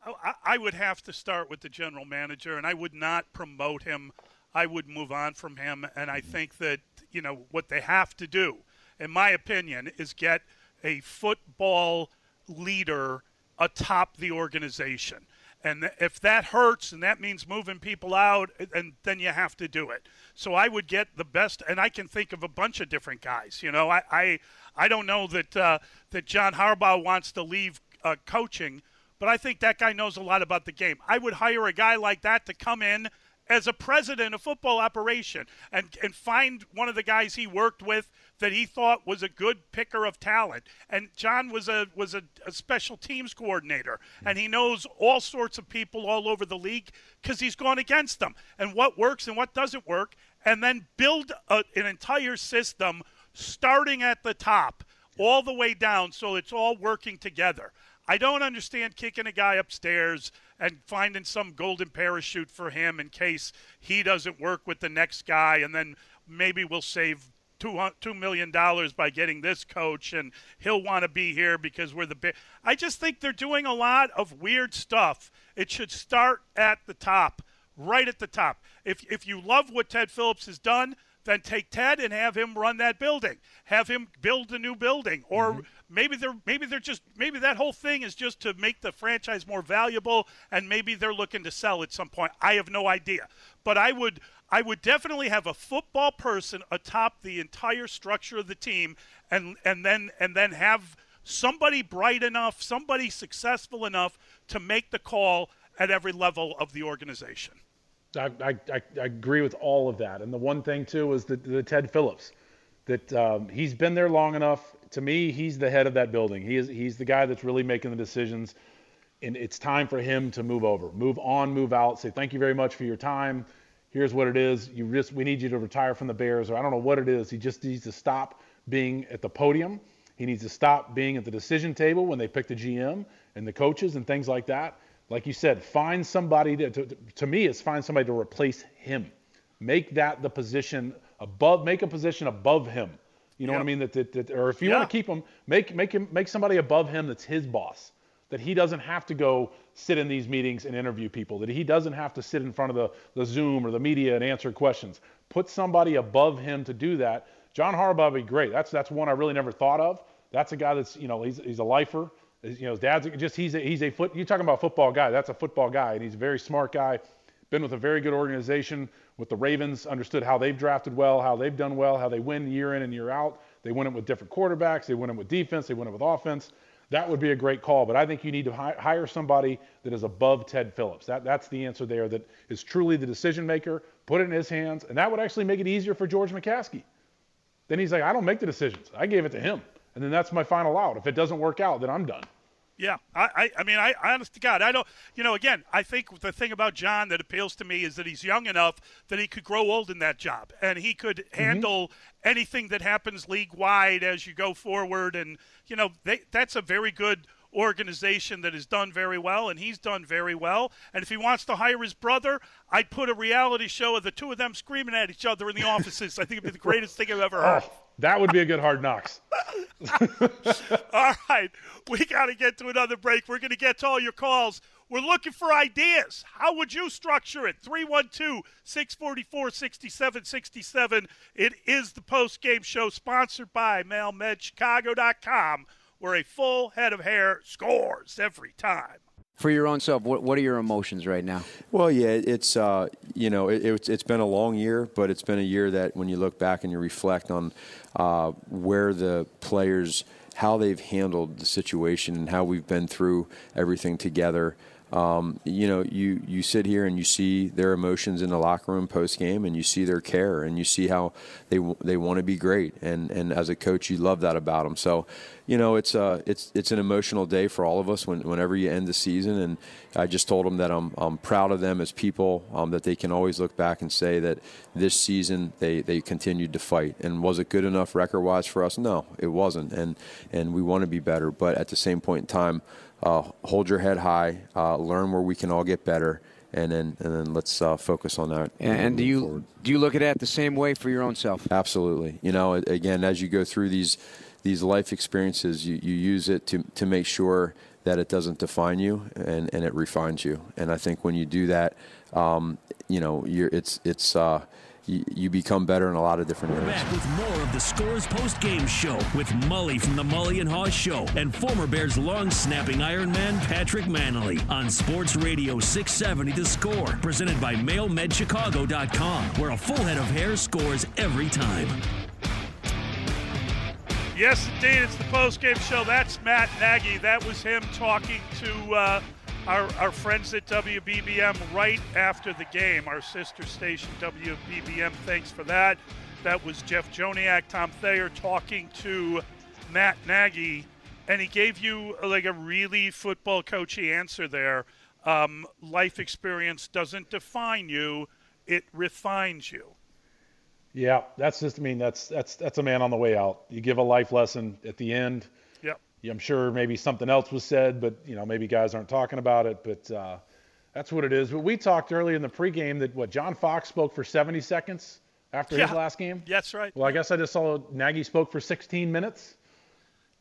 Oh, I would have to start with the general manager, and I would not promote him. I would move on from him, and I think that you know what they have to do, in my opinion, is get a football leader atop the organization. And if that hurts and that means moving people out, and then you have to do it. So I would get the best, and I can think of a bunch of different guys. You know, I I, I don't know that uh, that John Harbaugh wants to leave uh, coaching, but I think that guy knows a lot about the game. I would hire a guy like that to come in as a president of football operation and, and find one of the guys he worked with that he thought was a good picker of talent. And John was a was a, a special teams coordinator, and he knows all sorts of people all over the league because he's gone against them and what works and what doesn't work, and then build a, an entire system starting at the top all the way down so it's all working together. I don't understand kicking a guy upstairs and finding some golden parachute for him in case he doesn't work with the next guy, and then maybe we'll save two million dollars by getting this coach, and he'll want to be here because we're the big. I just think they're doing a lot of weird stuff. It should start at the top, right at the top. If if you love what Ted Phillips has done, then take Ted and have him run that building. Have him build a new building, or mm-hmm. maybe they're maybe they're just maybe that whole thing is just to make the franchise more valuable, and maybe they're looking to sell at some point. I have no idea, but I would I would definitely have a football person atop the entire structure of the team, and and then and then have somebody bright enough, somebody successful enough to make the call at every level of the organization. I, I, I, agree with all of that. And the one thing too is that the Ted Phillips, that um, he's been there long enough. To me, he's the head of that building. He is he's the guy that's really making the decisions, and it's time for him to move over, move on, move out. Say thank you very much for your time. Here's what it is. You just we need you to retire from the Bears, or I don't know what it is. He just needs to stop being at the podium. He needs to stop being at the decision table when they pick the GM and the coaches and things like that like you said, find somebody to, to, to me, it's find somebody to replace him. Make that the position above, make a position above him. You know what I mean? That, that, that or if you yeah. want to keep him, make make him make somebody above him that's his boss. That he doesn't have to go sit in these meetings and interview people. That he doesn't have to sit in front of the, the Zoom or the media and answer questions. Put somebody above him to do that. John Harbaugh would be great. That's that's one I really never thought of. That's a guy that's you know he's he's a lifer. You know, his dad's just he's a, he's a foot. You're talking about football guy. That's a football guy, and he's a very smart guy. Been with a very good organization with the Ravens. Understood how they've drafted well, how they've done well, how they win year in and year out. They win it with different quarterbacks. They win it with defense. They win it with offense. That would be a great call. But I think you need to hi- hire somebody that is above Ted Phillips. That that's the answer there. That is truly the decision maker. Put it in his hands, and that would actually make it easier for George McCaskey. Then he's like, I don't make the decisions. I gave it to him and then that's my final out. If it doesn't work out, then I'm done. Yeah, I, I, I mean, I, honest to God, I don't, you know, again, I think the thing about John that appeals to me is that he's young enough that he could grow old in that job and he could mm-hmm. handle anything that happens league wide as you go forward. And, you know, they, that's a very good organization that has done very well, and he's done very well. And if he wants to hire his brother, I'd put a reality show of the two of them screaming at each other in the offices. I think it'd be the greatest thing I've ever oh, heard. Oh, that would be a good hard knocks. [LAUGHS] all right, we got to get to another break. We're going to get to all your calls. We're looking for ideas. How would you structure it? 312 644 6767. It is the post game show sponsored by MailMedChicago.com where a full head of hair scores every time. For your own self, what, what are your emotions right now? Well, yeah, it's uh, you know it, it's it's been a long year, but it's been a year that when you look back and you reflect on uh, where the players, how they've handled the situation, and how we've been through everything together. Um, you know, you you sit here and you see their emotions in the locker room post game, and you see their care, and you see how they they want to be great, and and as a coach, you love that about them. So, you know, it's uh it's it's an emotional day for all of us when, whenever you end the season, and I just told them that I'm I'm proud of them as people, um, that they can always look back and say that this season they they continued to fight, and was it good enough record wise for us? No, it wasn't, and and we want to be better, but at the same point in time uh, hold your head high, uh, learn where we can all get better, and then and then let's uh, focus on that. And do you forward. do you look at it the same way for your own self? Absolutely. You know, again, as you go through these these life experiences, you, you use it to to make sure that it doesn't define you and, and it refines you. And I think when you do that, um, you know, you're, it's it's uh, you, you become better in a lot of different areas. Back with more of the Scores Post Game Show with Mully from the Mully and Haugh Show and former Bears long snapping Iron Man Patrick Mannelly on Sports Radio 670 The Score, presented by MailMedChicago.com, where a full head of hair scores every time. Yes, indeed, it's the post game show. That's Matt Nagy. That was him talking to. Uh, our, our friends at WBBM right after the game, our sister station WBBM. Thanks for that. That was Jeff Joniak, Tom Thayer talking to Matt Nagy, and he gave you like a really football coachy answer there. Um, life experience doesn't define you; it refines you. Yeah, that's just. I mean, that's that's that's a man on the way out. You give a life lesson at the end I'm sure maybe something else was said, but you know maybe guys aren't talking about it. But uh, that's what it is. But we talked early in the pregame that what John Fox spoke for 70 seconds after yeah. his last game. That's right. Well, I guess I just saw Nagy spoke for 16 minutes.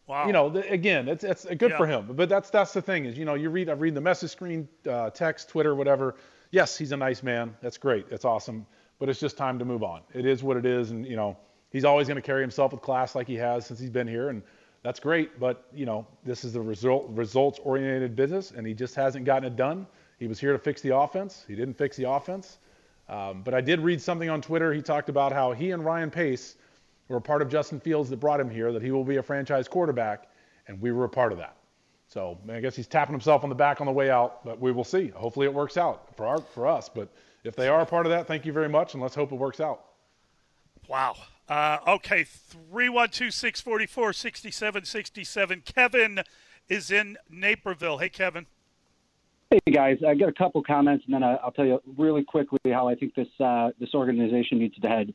Wow. You know, the, again, it's it's good yeah. for him. But that's that's the thing is, you know, you read I read the message screen, uh, text, Twitter, whatever. Yes, he's a nice man. That's great. That's awesome. But it's just time to move on. It is what it is, and you know, he's always going to carry himself with class like he has since he's been here, and that's great, but you know this is a result results oriented business, and he just hasn't gotten it done. He was here to fix the offense. He didn't fix the offense. Um, but I did read something on Twitter. He talked about how he and Ryan Pace were part of Justin Fields that brought him here, that he will be a franchise quarterback, and we were a part of that. So I guess he's tapping himself on the back on the way out, but we will see. Hopefully it works out for our, for us. But if they are a part of that, thank you very much, and let's hope it works out. Wow. Uh, okay, 312 644 6767. Kevin is in Naperville. Hey, Kevin. Hey guys, I got a couple comments, and then I'll tell you really quickly how I think this uh, this organization needs to head.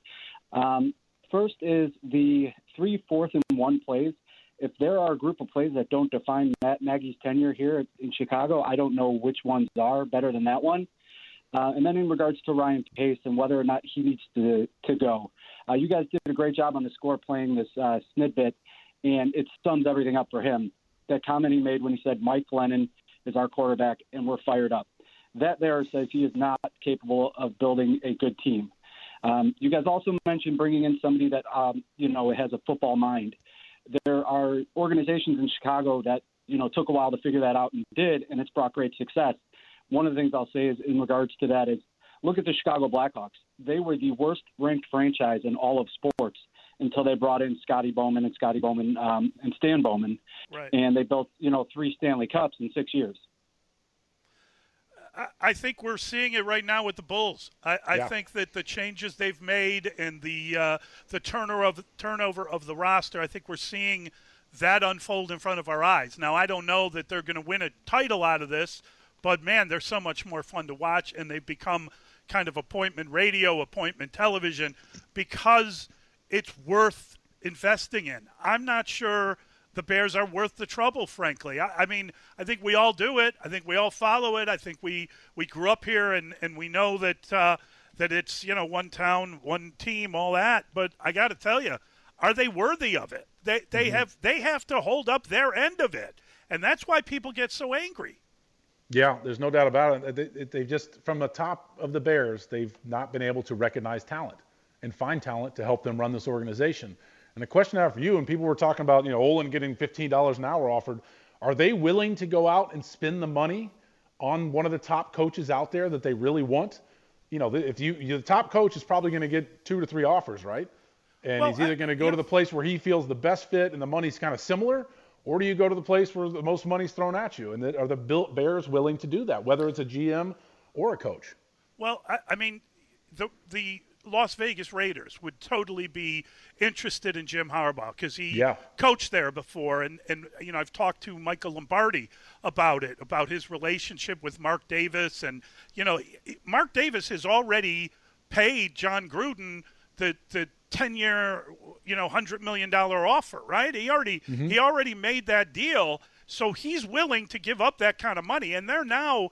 Um, first is the three fourth and one plays. If there are a group of plays that don't define Matt Nagy's tenure here in Chicago, I don't know which ones are better than that one. Uh, and then in regards to Ryan Pace and whether or not he needs to to go, uh, you guys did a great job on the score playing this uh, snippet, and it sums everything up for him. That comment he made when he said Mike Glennon is our quarterback and we're fired up. That there says he is not capable of building a good team. Um, you guys also mentioned bringing in somebody that um, you know has a football mind. There are organizations in Chicago that you know took a while to figure that out and did, and it's brought great success. One of the things I'll say is in regards to that is look at the Chicago Blackhawks they were the worst ranked franchise in all of sports until they brought in Scotty Bowman and Scotty Bowman um, and Stan Bowman, right. and they built you know three Stanley Cups in six years. I think we're seeing it right now with the Bulls. I, I yeah. think that the changes they've made and the uh, the turnover of turnover of the roster, I think we're seeing that unfold in front of our eyes. Now, I don't know that they're going to win a title out of this, but man, they're so much more fun to watch, and they've become kind of appointment radio, appointment television, because it's worth investing in. I'm not sure the Bears are worth the trouble, frankly. I, I, mean, I think we all do it. I think we all follow it. I think we, we grew up here and, and we know that uh, that it's you know one town, one team, all that. But I got to tell you, are they worthy of it? They they mm-hmm. have they have to hold up their end of it, and that's why people get so angry. Yeah, there's no doubt about it. They, they just, from the top of the Bears, they've not been able to recognize talent and find talent to help them run this organization. And the question I have for you, and people were talking about, you know, Olin getting $15 an hour offered, are they willing to go out and spend the money on one of the top coaches out there that they really want? You know, if you, the top coach is probably going to get two to three offers, right? And well, he's either going to go I, to the place where he feels the best fit and the money's kind of similar, or do you go to the place where the most money's thrown at you? And that, are the Bears willing to do that, whether it's a GM or a coach? Well, I, I mean, the the Las Vegas Raiders would totally be interested in Jim Harbaugh because he yeah. coached there before, and and you know I've talked to Michael Lombardi about it, about his relationship with Mark Davis, and you know Mark Davis has already paid Jon Gruden the the 10 year you know 100 million dollar offer right? He already mm-hmm. he already made that deal. So he's willing to give up that kind of money. And they're now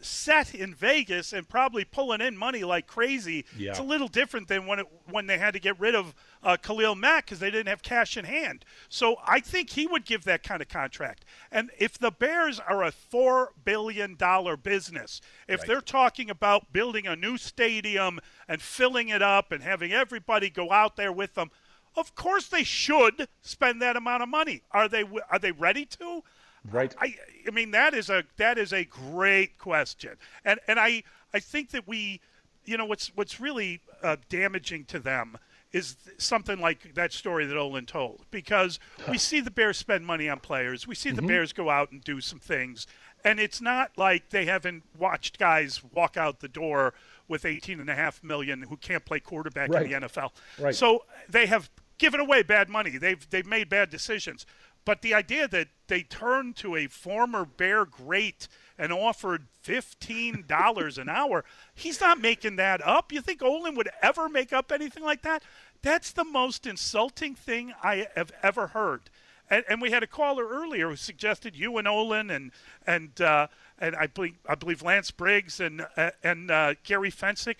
set in Vegas and probably pulling in money like crazy. Yeah. It's a little different than when it, when they had to get rid of uh, Khalil Mack because they didn't have cash in hand. So I think he would give that kind of contract. And if the Bears are a four billion dollar business, if right. they're talking about building a new stadium and filling it up and having everybody go out there with them. Of course, they should spend that amount of money. Are they? Are they ready to? Right. I, I mean that is a that is a great question, and and I I think that we, you know, what's what's really uh, damaging to them is something like that story that Olin told because we see the Bears spend money on players, we see the Mm-hmm. Bears go out and do some things, and it's not like they haven't watched guys walk out the door with 18 and a half million who can't play quarterback Right. in the NFL. Right. So they have given away bad money. They've they've made bad decisions. But the idea that they turned to a former Bear great and offered fifteen dollars an hour, he's not making that up. You think Olin would ever make up anything like that? That's the most insulting thing I have ever heard. And, and we had a caller earlier who suggested you and Olin and and uh, and I believe I believe Lance Briggs and uh, and uh, Gary Fencik.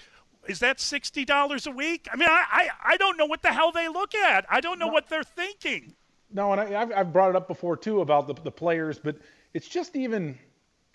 Is that sixty dollars a week? I mean, I, I I don't know what the hell they look at. I don't know what they're thinking. No, and I, I've, I've brought it up before too about the, the players, but it's just even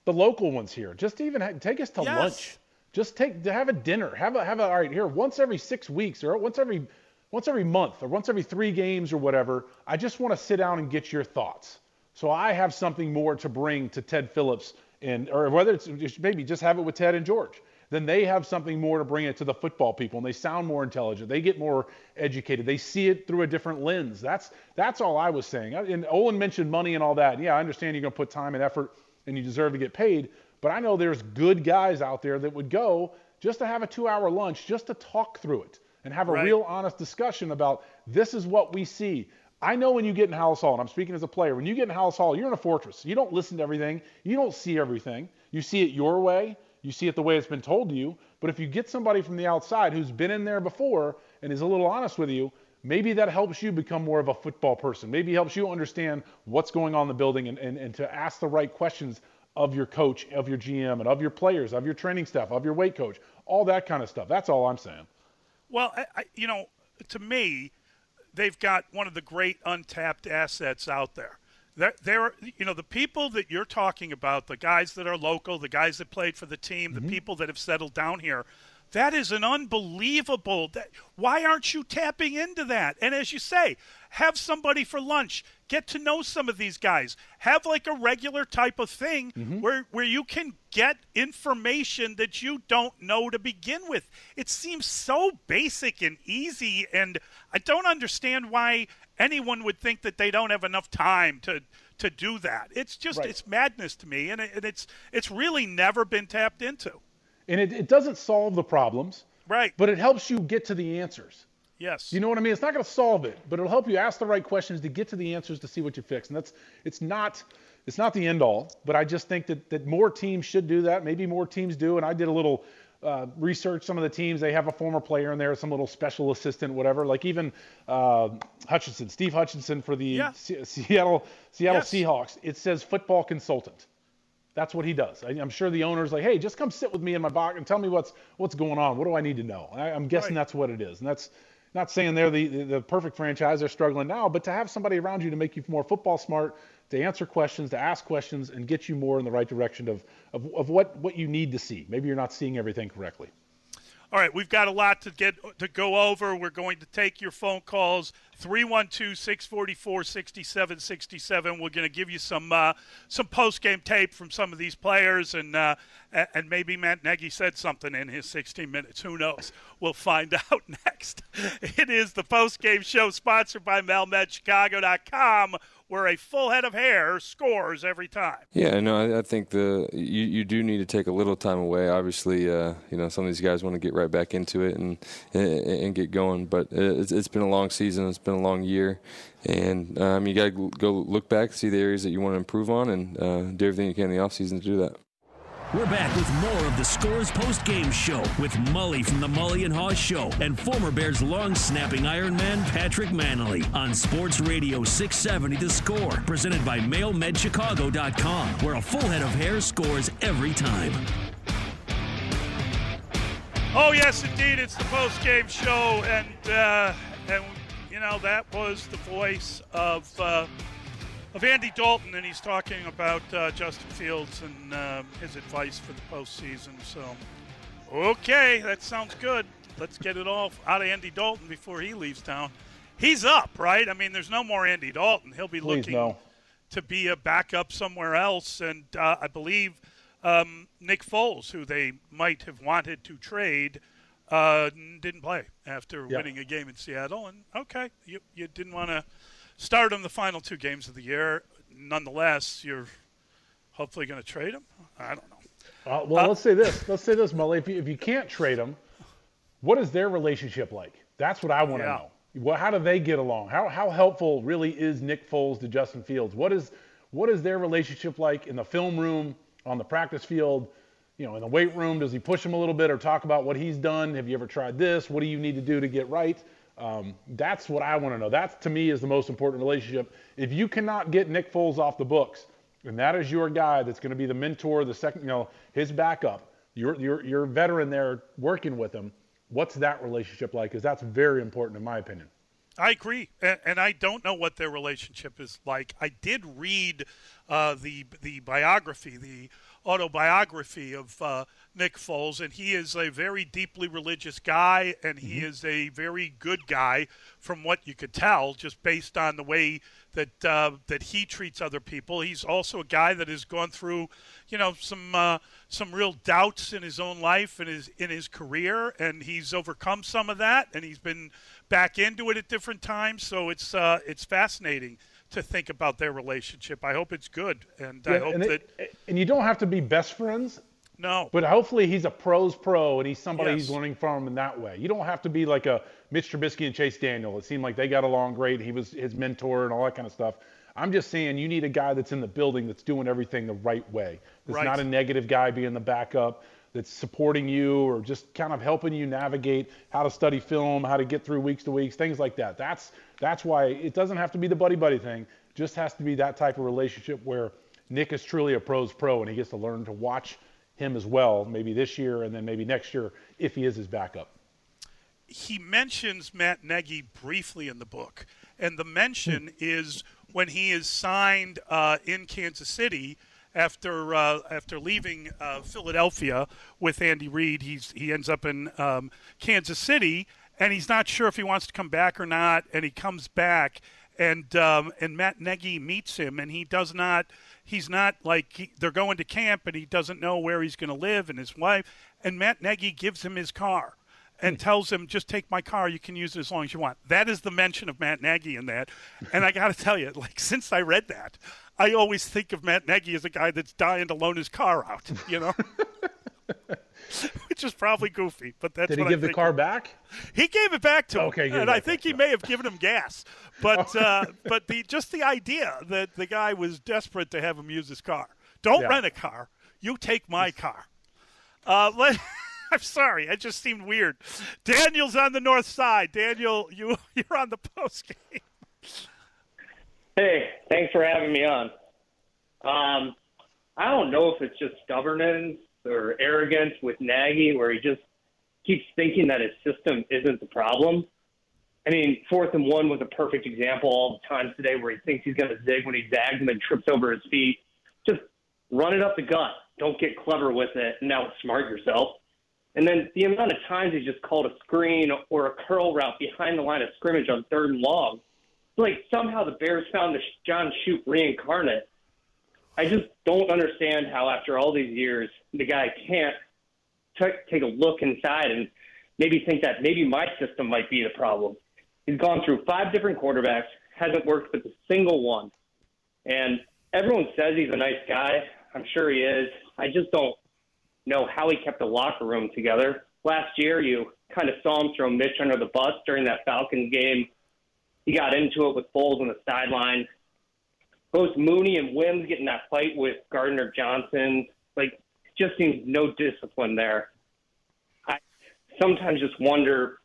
the local ones here. Just even ha- take us to Yes. lunch. Just take to have a dinner. Have a have a all right here once every six weeks or once every once every month or once every three games or whatever. I just want to sit down and get your thoughts. So I have something more to bring to Ted Phillips and or whether it's just maybe just have it with Ted and George. Then they have something more to bring it to the football people, and they sound more intelligent. They get more educated. They see it through a different lens. That's that's all I was saying. And Olin mentioned money and all that. Yeah, I understand you're going to put time and effort, and you deserve to get paid. But I know there's good guys out there that would go just to have a two-hour lunch, just to talk through it and have a Right. real honest discussion about this is what we see. I know when you get in Halas Hall, and I'm speaking as a player, when you get in Halas Hall, you're in a fortress. You don't listen to everything. You don't see everything. You see it your way. You see it the way it's been told to you. But if you get somebody from the outside who's been in there before and is a little honest with you, maybe that helps you become more of a football person. Maybe helps you understand what's going on in the building and, and, and to ask the right questions of your coach, of your GM, and of your players, of your training staff, of your weight coach, all that kind of stuff. That's all I'm saying. Well, I, I, you know, to me, they've got one of the great untapped assets out there. There, there, you know, the people that you're talking about, the guys that are local, the guys that played for the team, the mm-hmm. people that have settled down here. That is an unbelievable. That, why aren't you tapping into that? And as you say, have somebody for lunch. Get to know some of these guys. Have like a regular type of thing mm-hmm. where where you can get information that you don't know to begin with. It seems so basic and easy, and I don't understand why anyone would think that they don't have enough time to to do that. It's just Right. it's madness to me, and, it, and it's it's really never been tapped into. And it, it doesn't solve the problems, Right. but it helps you get to the answers. Yes. You know what I mean? It's not going to solve it, but it'll help you ask the right questions to get to the answers to see what you fix. And that's it's not it's not the end all, but I just think that that more teams should do that. Maybe more teams do. And I did a little uh, research. Some of the teams they have a former player in there, some little special assistant, whatever. Like even uh, Hutchinson, Steve Hutchinson for the Yeah. Se- Seattle Seattle Yes. Seahawks. It says football consultant. That's what he does. I, I'm sure the owner's like, hey, just come sit with me in my box and tell me what's what's going on. What do I need to know? I, I'm guessing Right. that's what it is, and that's not saying they're the, the the perfect franchise. They're struggling now, but to have somebody around you to make you more football smart, to answer questions, to ask questions, and get you more in the right direction of of, of what what you need to see. Maybe you're not seeing everything correctly. All right, we've got a lot to get to go over. We're going to take your phone calls 312-644-6767. We're going to give you some uh, some post-game tape from some of these players and uh, and maybe Matt Nagy said something in his 16 minutes. Who knows? We'll find [LAUGHS] out next. It is the post-game show sponsored by MelMedChicago.com where a full head of hair scores every time. Yeah, no, I, I think the you, you do need to take a little time away. Obviously, uh, you know some of these guys want to get right back into it and and, and get going. But it's, it's been a long season. It's been a long year, and um, you got to go look back, see the areas that you want to improve on, and uh, do everything you can in the offseason to do that. We're back with more of the Scores post game show with Mully from the Mully and Haugh Show and former Bears long snapping Ironman Patrick Mannelly on Sports Radio 670 The Score, presented by MailMedChicago.com, where a full head of hair scores every time. Oh yes, indeed, it's the post game show, and uh, and you know that was the voice of. Uh, of Andy Dalton, and he's talking about uh, Justin Fields and uh, his advice for the postseason. So, okay, that sounds good. Let's get it all out of Andy Dalton before he leaves town. He's up, right? I mean, there's no more Andy Dalton. He'll be Please looking no. to be a backup somewhere else, and uh, I believe um, Nick Foles, who they might have wanted to trade. Uh, didn't play after Yeah. winning a game in Seattle, and okay, you you didn't want to start him the final two games of the year. Nonetheless, you're hopefully going to trade him. I don't know. Uh, well, Uh, let's say this. Let's say this, Mully. If you, if you can't trade them, what is their relationship like? That's what I want to Yeah. know. Well, how do they get along? How, how helpful really is Nick Foles to Justin Fields? What is what is their relationship like in the film room, on the practice field, you know, in the weight room? Does he push him a little bit or talk about what he's done? Have you ever tried this? What do you need to do to get right? Um, that's what I want to know. That to me is the most important relationship. If you cannot get Nick Foles off the books, and that is your guy that's going to be the mentor, the second, you know, his backup, your your your veteran there working with him. What's that relationship like? Because that's very important in my opinion. I agree, and, and I don't know what their relationship is like. I did read uh, the the biography, the autobiography of uh, Nick Foles, and he is a very deeply religious guy, and he is a very good guy, from what you could tell, just based on the way that uh, that he treats other people. He's also a guy that has gone through, you know, some uh, some real doubts in his own life and his in his career, and he's overcome some of that, and he's been back into it at different times. So it's uh, it's fascinating to think about their relationship. I hope it's good, and I hope and, that it- and you don't have to be best friends. No. But hopefully he's a pros pro and he's somebody Yes. who's learning from in that way. You don't have to be like a Mitch Trubisky and Chase Daniel. It seemed like they got along great. He was his mentor and all that kind of stuff. I'm just saying you need a guy that's in the building that's doing everything the right way. That's Right. not a negative guy being the backup. That's supporting you or just kind of helping you navigate how to study film, how to get through weeks to weeks, things like that. That's that's why it doesn't have to be the buddy buddy thing. Just has to be that type of relationship where Nick is truly a pros pro and he gets to learn to watch him as well, maybe this year and then maybe next year if he is his backup. he mentions Matt Nagy briefly in the book, and the mention is when he is signed uh, in Kansas City after uh, after leaving uh, Philadelphia with Andy Reid. He's he ends up in um, Kansas City, and he's not sure if he wants to come back or not. And he comes back, and um, and Matt Nagy meets him, and he does not. He's not like he, they're going to camp, and he doesn't know where he's going to live, and his wife. And Matt Nagy gives him his car and tells him, "Just take my car. You can use it as long as you want." That is the mention of Matt Nagy in that. And I got to tell you, like since I read that, I always think of Matt Nagy as a guy that's dying to loan his car out. You know. [LAUGHS] Which is probably goofy, but that's Did he what give I the car back? He gave it back to him, Okay, and I think he may have given him gas. But [LAUGHS] uh, but the just the idea that the guy was desperate to have him use his car. Don't Yeah. rent a car. You take my car. Uh, let, [LAUGHS] [LAUGHS] I'm sorry, it just seemed weird. Daniel's on the north side. Daniel, you [LAUGHS] you're on the post game. Hey, thanks for having me on. Um, I don't know if it's just stubbornness or arrogance with Nagy, where he just keeps thinking that his system isn't the problem. I mean, fourth and one was a perfect example all the times today where he thinks he's going to zig when he zags and then trips over his feet. Just run it up the gut. Don't get clever with it and outsmart yourself. And then the amount of times he just called a screen or a curl route behind the line of scrimmage on third and long. Like somehow the Bears found the John Shoot reincarnate. I just don't understand how after all these years the guy can't t- take a look inside and maybe think that maybe my system might be the problem. He's gone through five different quarterbacks, hasn't worked with a single one. And everyone says he's a nice guy. I'm sure he is. I just don't know how he kept the locker room together. Last year, you kind of saw him throw Mitch under the bus during that Falcons game. He got into it with Foles on the sideline. Both Mooney and Wims getting that fight with Gardner Johnson. Like, just seems no discipline there. I sometimes just wonder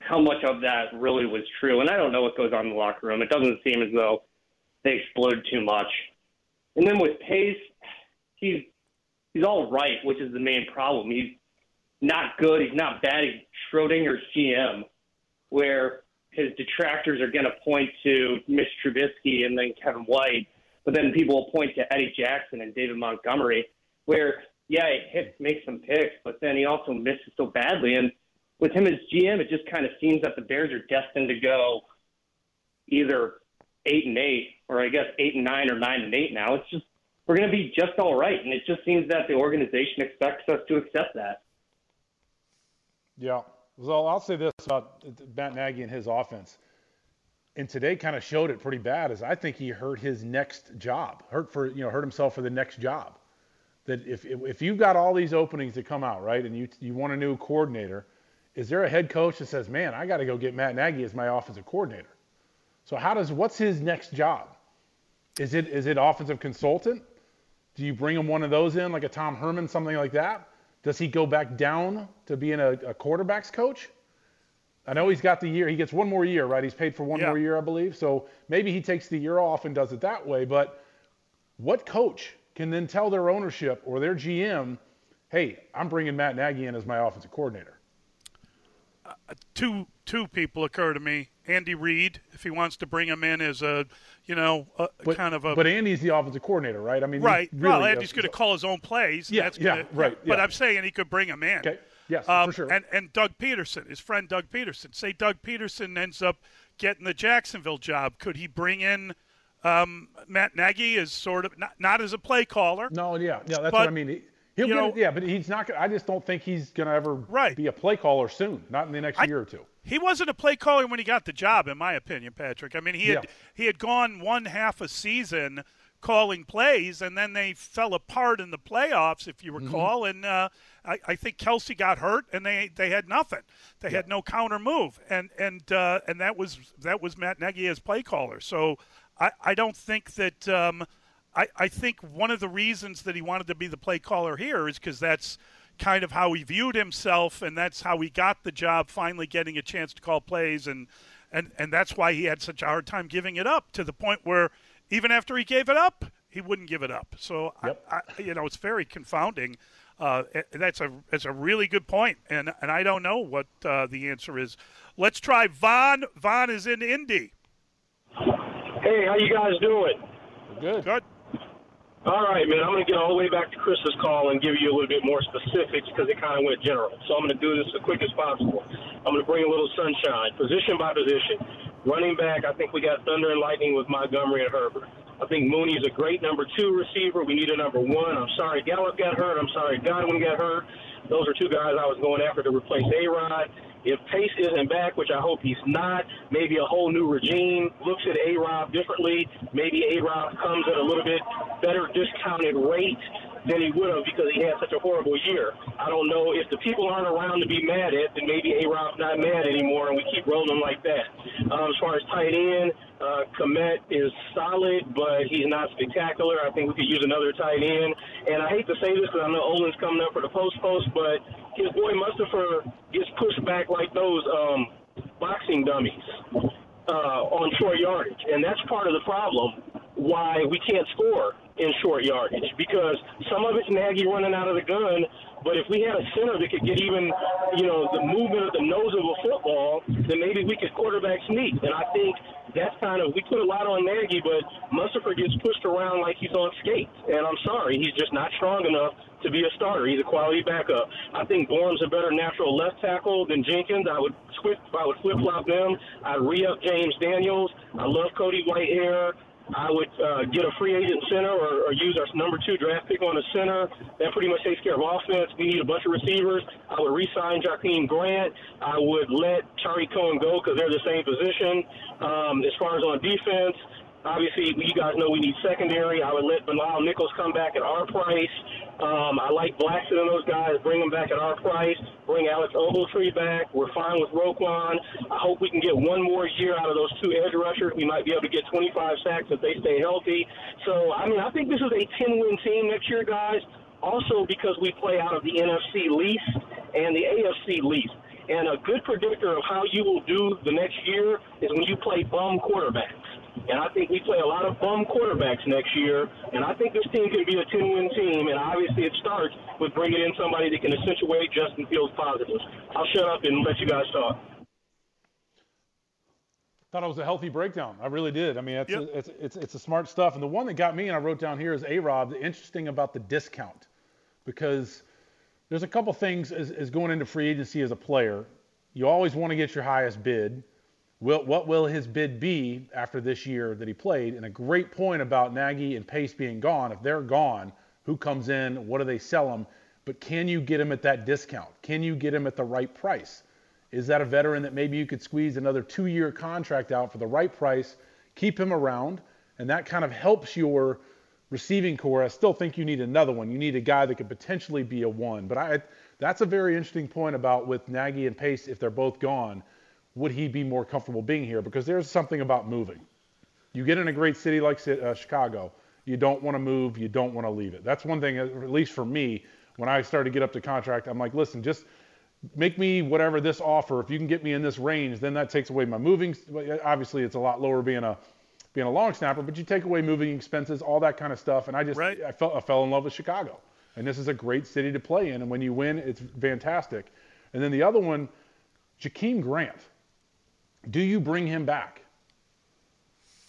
how much of that really was true. And I don't know what goes on in the locker room. It doesn't seem as though they exploded too much. And then with Pace, he's he's all right, which is the main problem. He's not good. He's not bad. He's Schrodinger's GM, where his detractors are going to point to Mitch Trubisky and then Kevin White, but then people will point to Eddie Jackson and David Montgomery, where yeah, he hits makes some picks, but then he also misses so badly. And with him as GM, it just kind of seems that the Bears are destined to go either eight and eight, or I guess eight and nine or nine and eight. Now it's just we're going to be just all right, and it just seems that the organization expects us to accept that. Yeah. Well, I'll say this about Matt Nagy and his offense. And today kind of showed it pretty bad. Is I think he hurt his next job, hurt for you know hurt himself for the next job that if, if you've got all these openings that come out, right, and you, you want a new coordinator, is there a head coach that says, man, I got to go get Matt Nagy as my offensive coordinator? So how does, what's his next job? Is it, is it offensive consultant? Do you bring him one of those in, like a Tom Herman, something like that? Does he go back down to being a, a quarterback's coach? I know he's got the year. He gets one more year, right? He's paid for one yeah. more year, I believe. So maybe he takes the year off and does it that way. But what coach can then tell their ownership or their GM, hey, I'm bringing Matt Nagy in as my offensive coordinator? Uh, two two people occur to me. Andy Reid, if he wants to bring him in as a, you know, a, but, kind of a. But Andy's the offensive coordinator, right? I mean, right. Really, well, Andy's going to call his own plays. Yeah, yeah, gonna, right. But I'm saying he could bring him in. Okay. Yes, um, for sure. And and Doug Pederson, his friend Doug Pederson. Say Doug Pederson ends up getting the Jacksonville job. Could he bring in um, Matt Nagy is sort of not, not as a play caller. No, yeah, yeah, that's but, what I mean. He, he'll get know, it, yeah, but he's not. Gonna, I just don't think he's going to ever right. be a play caller soon. Not in the next I, year or two. He wasn't a play caller when he got the job, in my opinion, Patrick. I mean, he had yeah. he had gone one half a season calling plays, and then they fell apart in the playoffs, if you mm-hmm. recall. Mm-hmm. And uh, I, I, think Kelce got hurt, and they they had nothing. They yeah. had no counter move, and and uh, and that was that was Matt Nagy as play caller. So I, I don't think that. Um, I, I think one of the reasons that he wanted to be the play caller here is because that's kind of how he viewed himself, and that's how he got the job, finally getting a chance to call plays, and and and that's why he had such a hard time giving it up to the point where even after he gave it up, he wouldn't give it up. So yep. I, I, you know, it's very confounding. Uh, that's a that's a really good point, and and I don't know what uh, the answer is. Let's try Vaughn. Vaughn is in Indy. Hey, how you guys doing? Good. Good. All right, man. I'm going to get all the way back to Chris's call and give you a little bit more specifics because it kind of went general. So I'm going to do this as quick as possible. I'm going to bring a little sunshine, position by position. Running back, I think we got thunder and lightning with Montgomery and Herbert. I think Mooney is a great number two receiver. We need a number one. I'm sorry Gallup got hurt. I'm sorry Godwin got hurt. Those are two guys I was going after to replace A Rod. If Pace isn't back, which I hope he's not, maybe a whole new regime looks at A Rob differently. Maybe A Rob comes at a little bit better discounted rate than he would have because he had such a horrible year. I don't know if the people aren't around to be mad at, then maybe A Rob's not mad anymore, and we keep rolling like that. Um, as far as tight end, uh, Kmet is solid, but he's not spectacular. I think we could use another tight end. And I hate to say this because I know Olin's coming up for the post post, but his boy Mustipher gets pushed back like those um, boxing dummies uh, on short yardage, and that's part of the problem why we can't score in short yardage because some of it's Nagy running out of the gun. But if we had a center that could get even, you know, the movement of the nose of a football, then maybe we could quarterback sneak. And I think that's kind of we put a lot on Nagy, but Mustipher gets pushed around like he's on skates. And I'm sorry, he's just not strong enough to be a starter. He's a quality backup. I think Borom's a better natural left tackle than Jenkins. I would switch. I would flip flop them. I'd re up James Daniels. I love Cody Whitehair. I would uh, get a free agent center or, or use our number two draft pick on a center. That pretty much takes care of offense. We need a bunch of receivers. I would re-sign Jakeem Grant. I would let Charlie Cohen go because they're the same position. Um, as far as on defense, Obviously, you guys know we need secondary. I would let Bilal Nichols come back at our price. Um, I like Blackson and those guys. Bring them back at our price. Bring Alex Ogletree back. We're fine with Roquan. I hope we can get one more year out of those two edge rushers. We might be able to get 25 sacks if they stay healthy. So, I mean, I think this is a 10-win team next year, guys. Also, because we play out of the NFC least and the AFC least. And a good predictor of how you will do the next year is when you play bum quarterbacks. And I think we play a lot of bum quarterbacks next year. And I think this team can be a 10 win team. And obviously, it starts with bringing in somebody that can accentuate Justin Fields' positives. I'll shut up and let you guys talk. Thought it was a healthy breakdown. I really did. I mean, it's, yep. it's, it's, it's, a smart stuff. And the one that got me, and I wrote down here, is A Rob. The interesting about the discount, because there's a couple things as, as going into free agency as a player. You always want to get your highest bid. Will, what will his bid be after this year that he played? And a great point about Nagy and Pace being gone. If they're gone, who comes in? What do they sell him? But can you get him at that discount? Can you get him at the right price? Is that a veteran that maybe you could squeeze another two year contract out for the right price, keep him around, and that kind of helps your receiving core? I still think you need another one. You need a guy that could potentially be a one. But I, that's a very interesting point about with Nagy and Pace, if they're both gone would he be more comfortable being here? Because there's something about moving. You get in a great city like uh, Chicago, you don't want to move, you don't want to leave it. That's one thing, at least for me, when I started to get up to contract, I'm like, listen, just make me whatever this offer. If you can get me in this range, then that takes away my moving. Obviously, it's a lot lower being a being a long snapper, but you take away moving expenses, all that kind of stuff. And I just right. I felt I fell in love with Chicago, and this is a great city to play in. And when you win, it's fantastic. And then the other one, Jakeem Grant. Do you bring him back?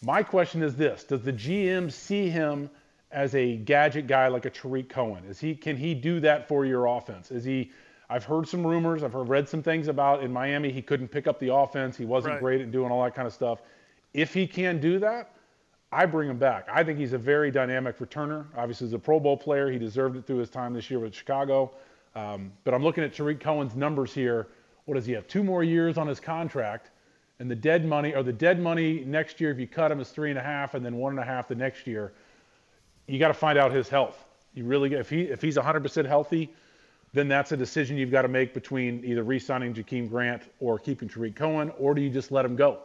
My question is this Does the GM see him as a gadget guy like a Tarik Cohen? Is he can he do that for your offense? Is he I've heard some rumors, I've heard, read some things about in Miami he couldn't pick up the offense, he wasn't right. great at doing all that kind of stuff. If he can do that, I bring him back. I think he's a very dynamic returner. Obviously, he's a Pro Bowl player. He deserved it through his time this year with Chicago. Um, but I'm looking at Tarik Cohen's numbers here. What does he have? Two more years on his contract and the dead money or the dead money next year if you cut him is three and a half and then one and a half the next year. You got to find out his health. You really if he if he's 100% healthy then that's a decision you've got to make between either re-signing Jakeem Grant or keeping Tarik Cohen or do you just let him go?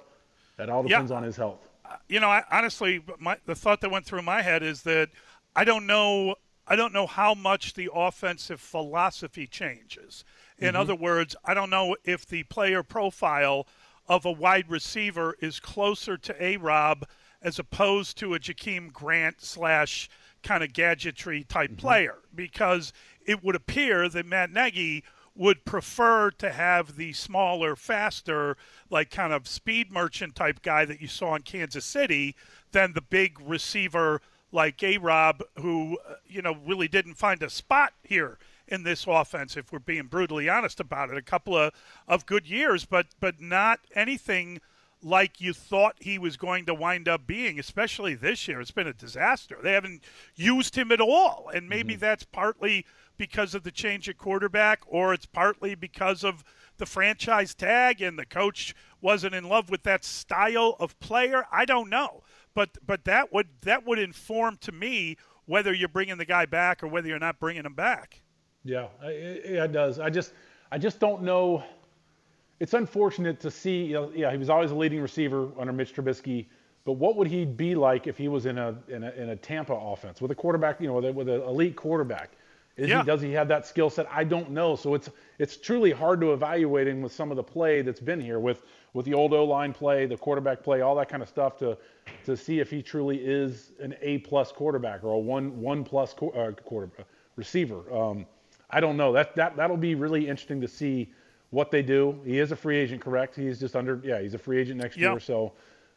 That all depends yeah. on his health. Uh, you know I, honestly my, the thought that went through my head is that I don't know I don't know how much the offensive philosophy changes. In mm-hmm. other words I don't know if the player profile – of a wide receiver is closer to A Rob as opposed to a Jakeem Grant slash kind of gadgetry type mm-hmm. player because it would appear that Matt Nagy would prefer to have the smaller, faster, like kind of speed merchant type guy that you saw in Kansas City than the big receiver like A Rob, who, uh, you know, really didn't find a spot here in this offense, if we're being brutally honest about it. A couple of, of good years, but but not anything like you thought he was going to wind up being, especially this year. It's been a disaster. They haven't used him at all. And maybe mm-hmm. that's partly because of the change at quarterback, or it's partly because of the franchise tag and the coach wasn't in love with that style of player. I don't know. But but that would that would inform to me whether you're bringing the guy back or whether you're not bringing him back. Yeah, it, it does. I just, I just don't know. It's unfortunate to see. You know, yeah, he was always a leading receiver under Mitch Trubisky, but what would he be like if he was in a in a, in a Tampa offense with a quarterback? You know, with, a, with an elite quarterback. Is yeah. he, does he have that skill set? I don't know. So it's it's truly hard to evaluate him with some of the play that's been here with with the old O line play, the quarterback play, all that kind of stuff to to see if he truly is an A plus quarterback or a one one plus uh, quarter uh, receiver. Um, I don't know. That that that'll be really interesting to see what they do. He is a free agent, correct? He's just under yeah, he's a free agent next yep. year. So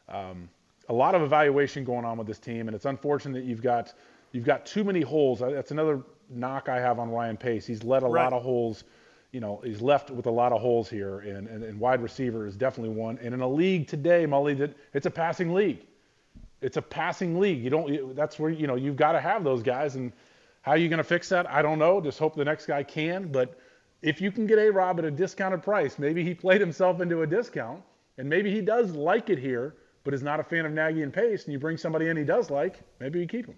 um, a lot of evaluation going on with this team, and it's unfortunate that you've got you've got too many holes. That's another knock I have on Ryan Pace. He's let a right. lot of holes. You know, he's left with a lot of holes here, and, and, and wide receiver is definitely one. And in a league today, Mully, that it's a passing league. It's a passing league. You don't. That's where you know you've got to have those guys, and how are you going to fix that? I don't know. Just hope the next guy can. But if you can get A Rob at a discounted price, maybe he played himself into a discount, and maybe he does like it here but is not a fan of Nagy and Pace, and you bring somebody in he does like, maybe you keep him.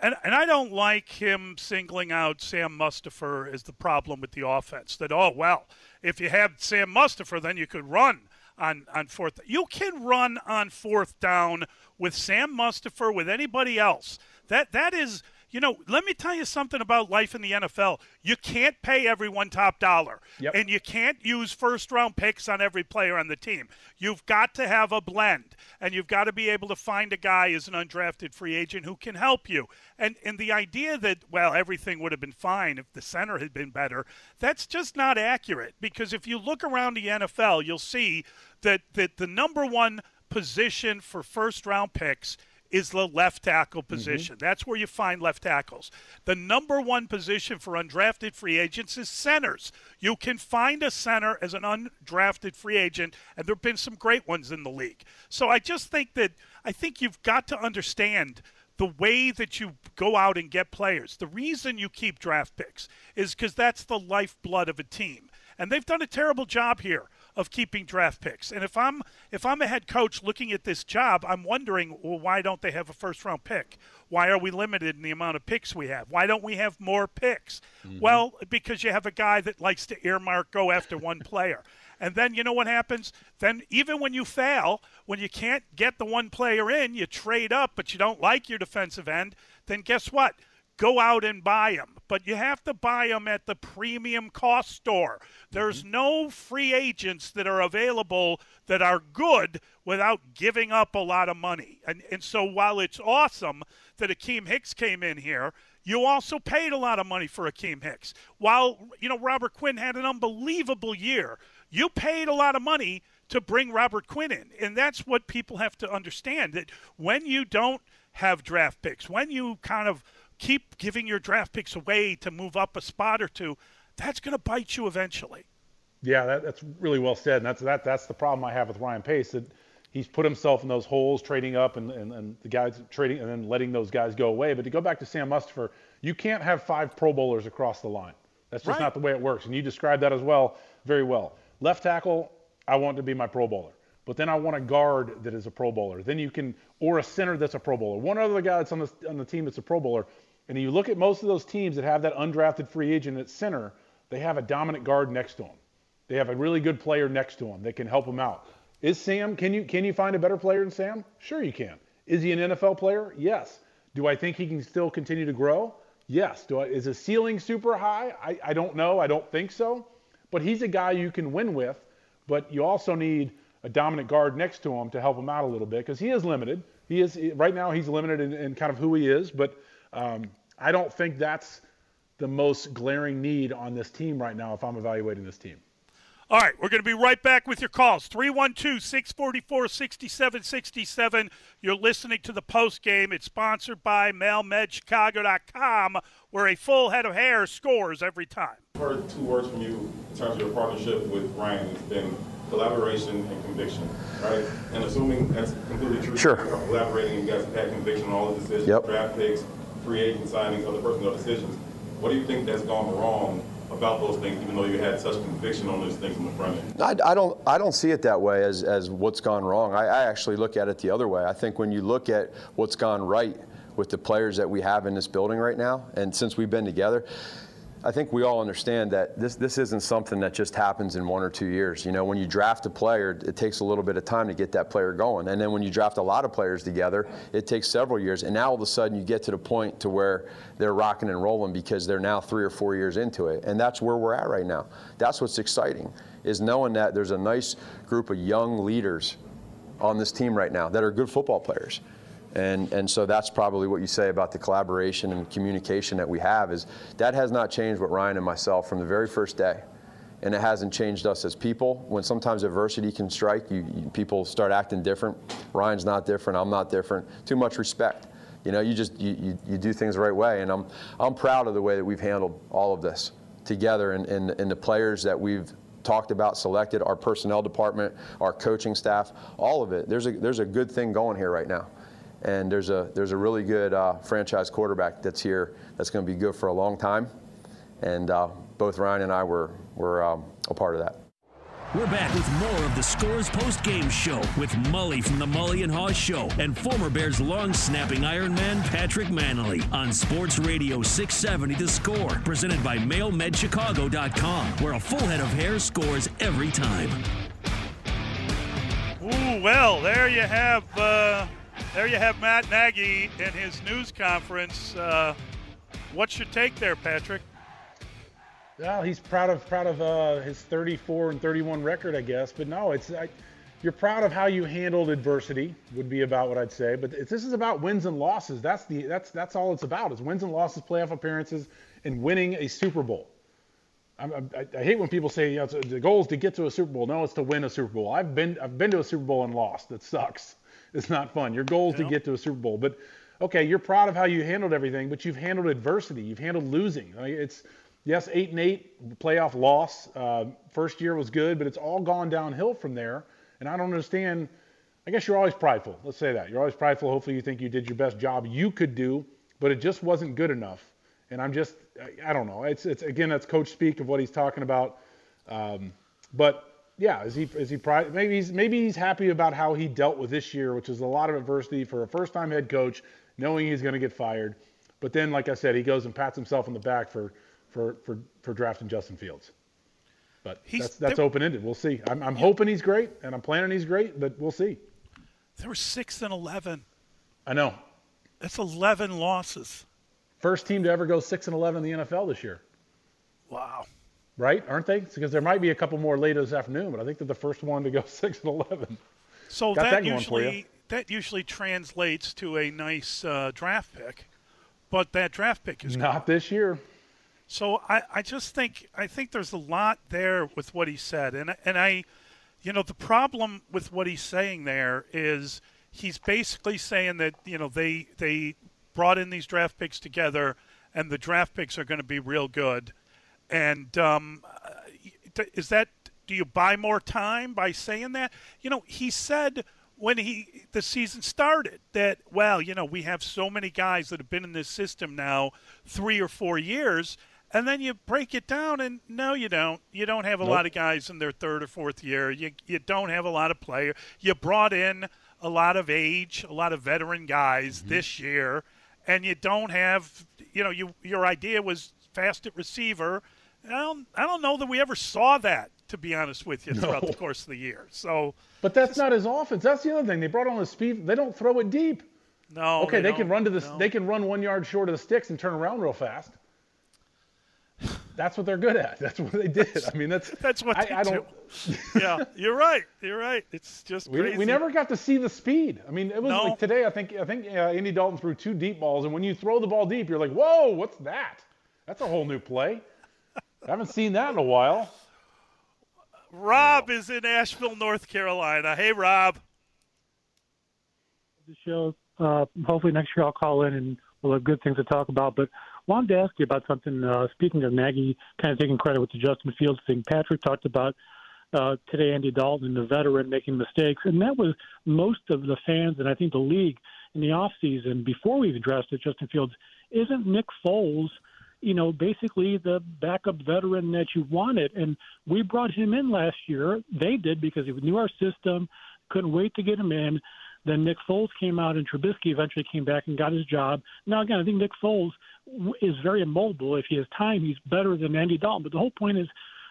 And, and I don't like him singling out Sam Mustipher as the problem with the offense. That, oh, well, if you have Sam Mustipher, then you could run on, on fourth. You can run on fourth down with Sam Mustipher, with anybody else. That That is – you know, let me tell you something about life in the NFL. You can't pay everyone top dollar. Yep. And you can't use first round picks on every player on the team. You've got to have a blend. And you've got to be able to find a guy as an undrafted free agent who can help you. And and the idea that, well, everything would have been fine if the center had been better, that's just not accurate. Because if you look around the NFL, you'll see that, that the number one position for first round picks is the left tackle mm-hmm. position. Mm-hmm. That's where you find left tackles. The number one position for undrafted free agents is centers. You can find a center as an undrafted free agent, and there have been some great ones in the league. So I just think that I think you've got to understand the way that you go out and get players. The reason you keep draft picks is because that's the lifeblood of a team. And they've done a terrible job here of keeping draft picks. And if I'm if I'm a head coach looking at this job, I'm wondering, well, why don't they have a first round pick? Why are we limited in the amount of picks we have? Why don't we have more picks? Mm-hmm. Well, because you have a guy that likes to earmark go after one player. And then you know what happens? Then even when you fail, when you can't get the one player in, you trade up, but you don't like your defensive end, then guess what? Go out and buy them but you have to buy them at the premium cost store. There's mm-hmm. no free agents that are available that are good without giving up a lot of money. And, and so while it's awesome that Akiem Hicks came in here, you also paid a lot of money for Akiem Hicks. While, you know, Robert Quinn had an unbelievable year, you paid a lot of money to bring Robert Quinn in. And that's what people have to understand that when you don't have draft picks, when you kind of – keep giving your draft picks away to move up a spot or two, that's going to bite you eventually. Yeah, that, that's really well said. And that's that that's the problem I have with Ryan Pace. That he's put himself in those holes, trading up, and, and, and the guys trading, and then letting those guys go away. But to go back to Sam Mustipher, you can't have five Pro Bowlers across the line. That's just right. not the way it works. And you described that as well, very well. Left tackle, I want to be my Pro Bowler. But then I want a guard that is a Pro Bowler. Then you can, or a center that's a Pro Bowler. One other guy that's on the on the team that's a Pro Bowler. And you look at most of those teams that have that undrafted free agent at center, they have a dominant guard next to him. They have a really good player next to him that can help him out. Is Sam, can you, can you find a better player than Sam? Sure you can. Is he an NFL player? Yes. Do I think he can still continue to grow? Yes. Do I, is his ceiling super high? I, I don't know. I don't think so. But he's a guy you can win with, but you also need a dominant guard next to him to help him out a little bit because he is limited. He is right now he's limited in, in kind of who he is, but um, I don't think that's the most glaring need on this team right now if I'm evaluating this team. All right, we're going to be right back with your calls. 312 644 6767. You're listening to the post game. It's sponsored by MailMedChicago.com, where a full head of hair scores every time. I've heard two words from you in terms of your partnership with Ryan. It's been collaboration and conviction, right? And assuming that's completely true. Sure. Collaborating, you guys have had conviction on all the decisions, yep. draft picks, free agent signings, other personnel decisions. What do you think that's gone wrong about those things, even though you had such conviction on those things in the front end? I, I don't, I don't see it that way as, as what's gone wrong. I, I actually look at it the other way. I think when you look at what's gone right with the players that we have in this building right now, and since we've been together, I think we all understand that this this isn't something that just happens in one or two years. You know, when you draft a player, it takes a little bit of time to get that player going, and then when you draft a lot of players together, it takes several years. And now all of a sudden, you get to the point to where they're rocking and rolling because they're now three or four years into it, and that's where we're at right now. That's what's exciting, is knowing that there's a nice group of young leaders on this team right now that are good football players. And, and so that's probably what you say about the collaboration and communication that we have is that has not changed with Ryan and myself from the very first day. And it hasn't changed us as people. When sometimes adversity can strike, you, you, people start acting different. Ryan's not different. I'm not different. Too much respect. You know, you just you, you, you do things the right way. And I'm I'm proud of the way that we've handled all of this together and, and, and the players that we've talked about, selected, our personnel department, our coaching staff, all of it. There's a there's a good thing going here right now and there's a there's a really good uh, franchise quarterback that's here that's going to be good for a long time, and uh, both Ryan and I were were um, a part of that. We're back with more of the Scores Post Game Show with Mully from the Mully and Haugh Show and former Bears long snapping Ironman Patrick Mannelly on Sports Radio 670 The Score, presented by MailMedChicago.com, where a full head of hair scores every time. Ooh, well, there you have uh, there you have Matt Nagy in his news conference. Uh, what's your take there, Patrick? Well, he's proud of proud of uh, his 34 and 31 record, I guess. But no, it's I, you're proud of how you handled adversity. Would be about what I'd say. But this is about wins and losses. That's the that's that's all it's about. Is wins and losses, playoff appearances, and winning a Super Bowl. I, I, I hate when people say you know, the goal is to get to a Super Bowl. No, it's to win a Super Bowl. I've been I've been to a Super Bowl and lost. It sucks. It's not fun. Your goal is yeah. to get to a Super Bowl. But okay, you're proud of how you handled everything, but you've handled adversity. You've handled losing. Like it's yes, eight and eight playoff loss. Uh, first year was good, but it's all gone downhill from there. And I don't understand. I guess you're always prideful. Let's say that you're always prideful. Hopefully, you think you did your best job you could do, but it just wasn't good enough. And I'm just, I, I don't know. It's, it's again, that's coach speak of what he's talking about. Um, but yeah, is he is he proud? Maybe he's maybe he's happy about how he dealt with this year, which is a lot of adversity for a first-time head coach, knowing he's going to get fired. But then, like I said, he goes and pats himself on the back for for for, for drafting Justin Fields. But he's, that's that's open ended. We'll see. I'm, I'm yeah. hoping he's great, and I'm planning he's great, but we'll see. They were six and eleven. I know. That's eleven losses. First team to ever go six and eleven in the NFL this year. Wow right? Aren't they? Because there might be a couple more later this afternoon, but I think they're the first one to go [LAUGHS] six and eleven. So that, that usually that usually translates to a nice uh, draft pick, but that draft pick is not gone. this year. So I, I just think I think there's a lot there with what he said, and and I, you know, the problem with what he's saying there is he's basically saying that you know they they brought in these draft picks together, and the draft picks are going to be real good and um, is that do you buy more time by saying that? You know, he said when he the season started that well, you know, we have so many guys that have been in this system now 3 or 4 years and then you break it down and no you don't. You don't have a nope. lot of guys in their third or fourth year. You you don't have a lot of player. You brought in a lot of age, a lot of veteran guys mm-hmm. this year and you don't have you know, you your idea was fast at receiver I don't, I don't know that we ever saw that, to be honest with you, throughout no. the course of the year. So, but that's not his offense. That's the other thing. They brought on the speed. They don't throw it deep. No. Okay, they, they can run to the. No. They can run one yard short of the sticks and turn around real fast. That's what they're good at. [LAUGHS] That's what they did. I mean, that's [LAUGHS] that's what I, I don't. [LAUGHS] yeah, you're right. You're right. It's just we, we never got to see the speed. I mean, it was no. like today. I think I think uh, Andy Dalton threw two deep balls, and when you throw the ball deep, you're like, whoa, what's that? That's a whole new play. I haven't seen that in a while. Rob is in Asheville, North Carolina. Hey, Rob. The show. Uh, hopefully next year I'll call in and we'll have good things to talk about. But wanted to ask you about something. Uh, speaking of Nagy, kind of taking credit with the Justin Fields thing. Patrick talked about uh, today Andy Dalton, the veteran, making mistakes, and that was most of the fans and I think the league in the off season before we addressed drafted Justin Fields. Isn't Nick Foles? You know, basically the backup veteran that you wanted. And we brought him in last year. They did because he knew our system, couldn't wait to get him in. Then Nick Foles came out, and Trubisky eventually came back and got his job. Now, again, I think Nick Foles is very immobile. If he has time, he's better than Andy Dalton. But the whole point is,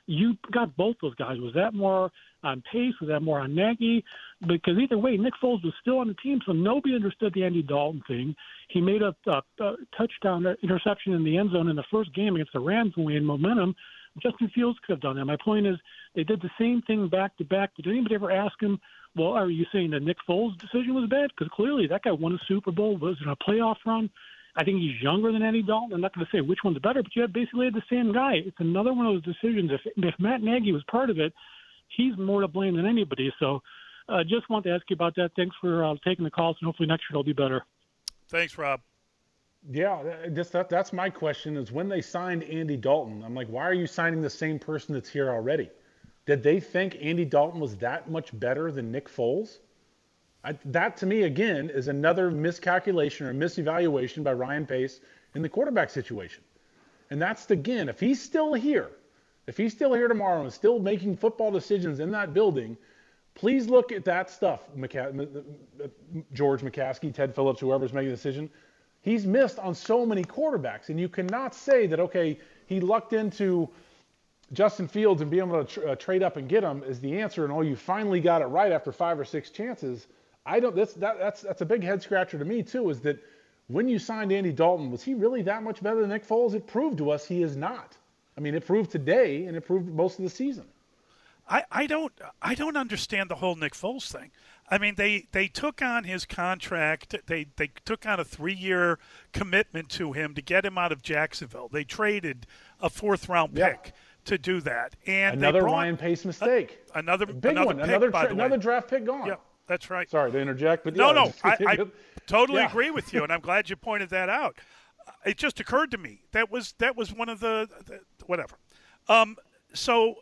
you got both those guys. Was that more on pace? Was that more on Nagy? Because either way, Nick Foles was still on the team, so nobody understood the Andy Dalton thing. He made a, a, a touchdown interception in the end zone in the first game against the Rams when we had momentum. Justin Fields could have done that. My point is, they did the same thing back to back. Did anybody ever ask him, well, are you saying that Nick Foles' decision was bad? Because clearly that guy won a Super Bowl, was in a playoff run. I think he's younger than Andy Dalton. I'm not going to say which one's better, but you have basically had the same guy. It's another one of those decisions. If if Matt Nagy was part of it, he's more to blame than anybody. So, uh, just want to ask you about that. Thanks for uh, taking the calls, and hopefully next year it'll be better. Thanks, Rob. Yeah, just that, that's my question. Is when they signed Andy Dalton, I'm like, why are you signing the same person that's here already? Did they think Andy Dalton was that much better than Nick Foles? I, that to me again is another miscalculation or misevaluation by Ryan Pace in the quarterback situation. And that's again, if he's still here, if he's still here tomorrow and still making football decisions in that building, please look at that stuff. McCa- George McCaskey, Ted Phillips, whoever's making the decision. He's missed on so many quarterbacks, and you cannot say that okay, he lucked into Justin Fields and being able to tr- uh, trade up and get him is the answer, and oh, you finally got it right after five or six chances. I don't. That's that, that's that's a big head scratcher to me too. Is that when you signed Andy Dalton, was he really that much better than Nick Foles? It proved to us he is not. I mean, it proved today, and it proved most of the season. I, I don't I don't understand the whole Nick Foles thing. I mean, they, they took on his contract. They they took on a three year commitment to him to get him out of Jacksonville. They traded a fourth round pick Yeah. to do that, and another Ryan Pace mistake. a- another Big another one. pick, another tra- another draft pick gone. Yeah, that's right. Sorry to interject, but No, yeah, no, [LAUGHS] I, I totally Yeah. agree with you, and I'm glad you pointed that out. It just occurred to me that was that was one of the, the whatever. Um, so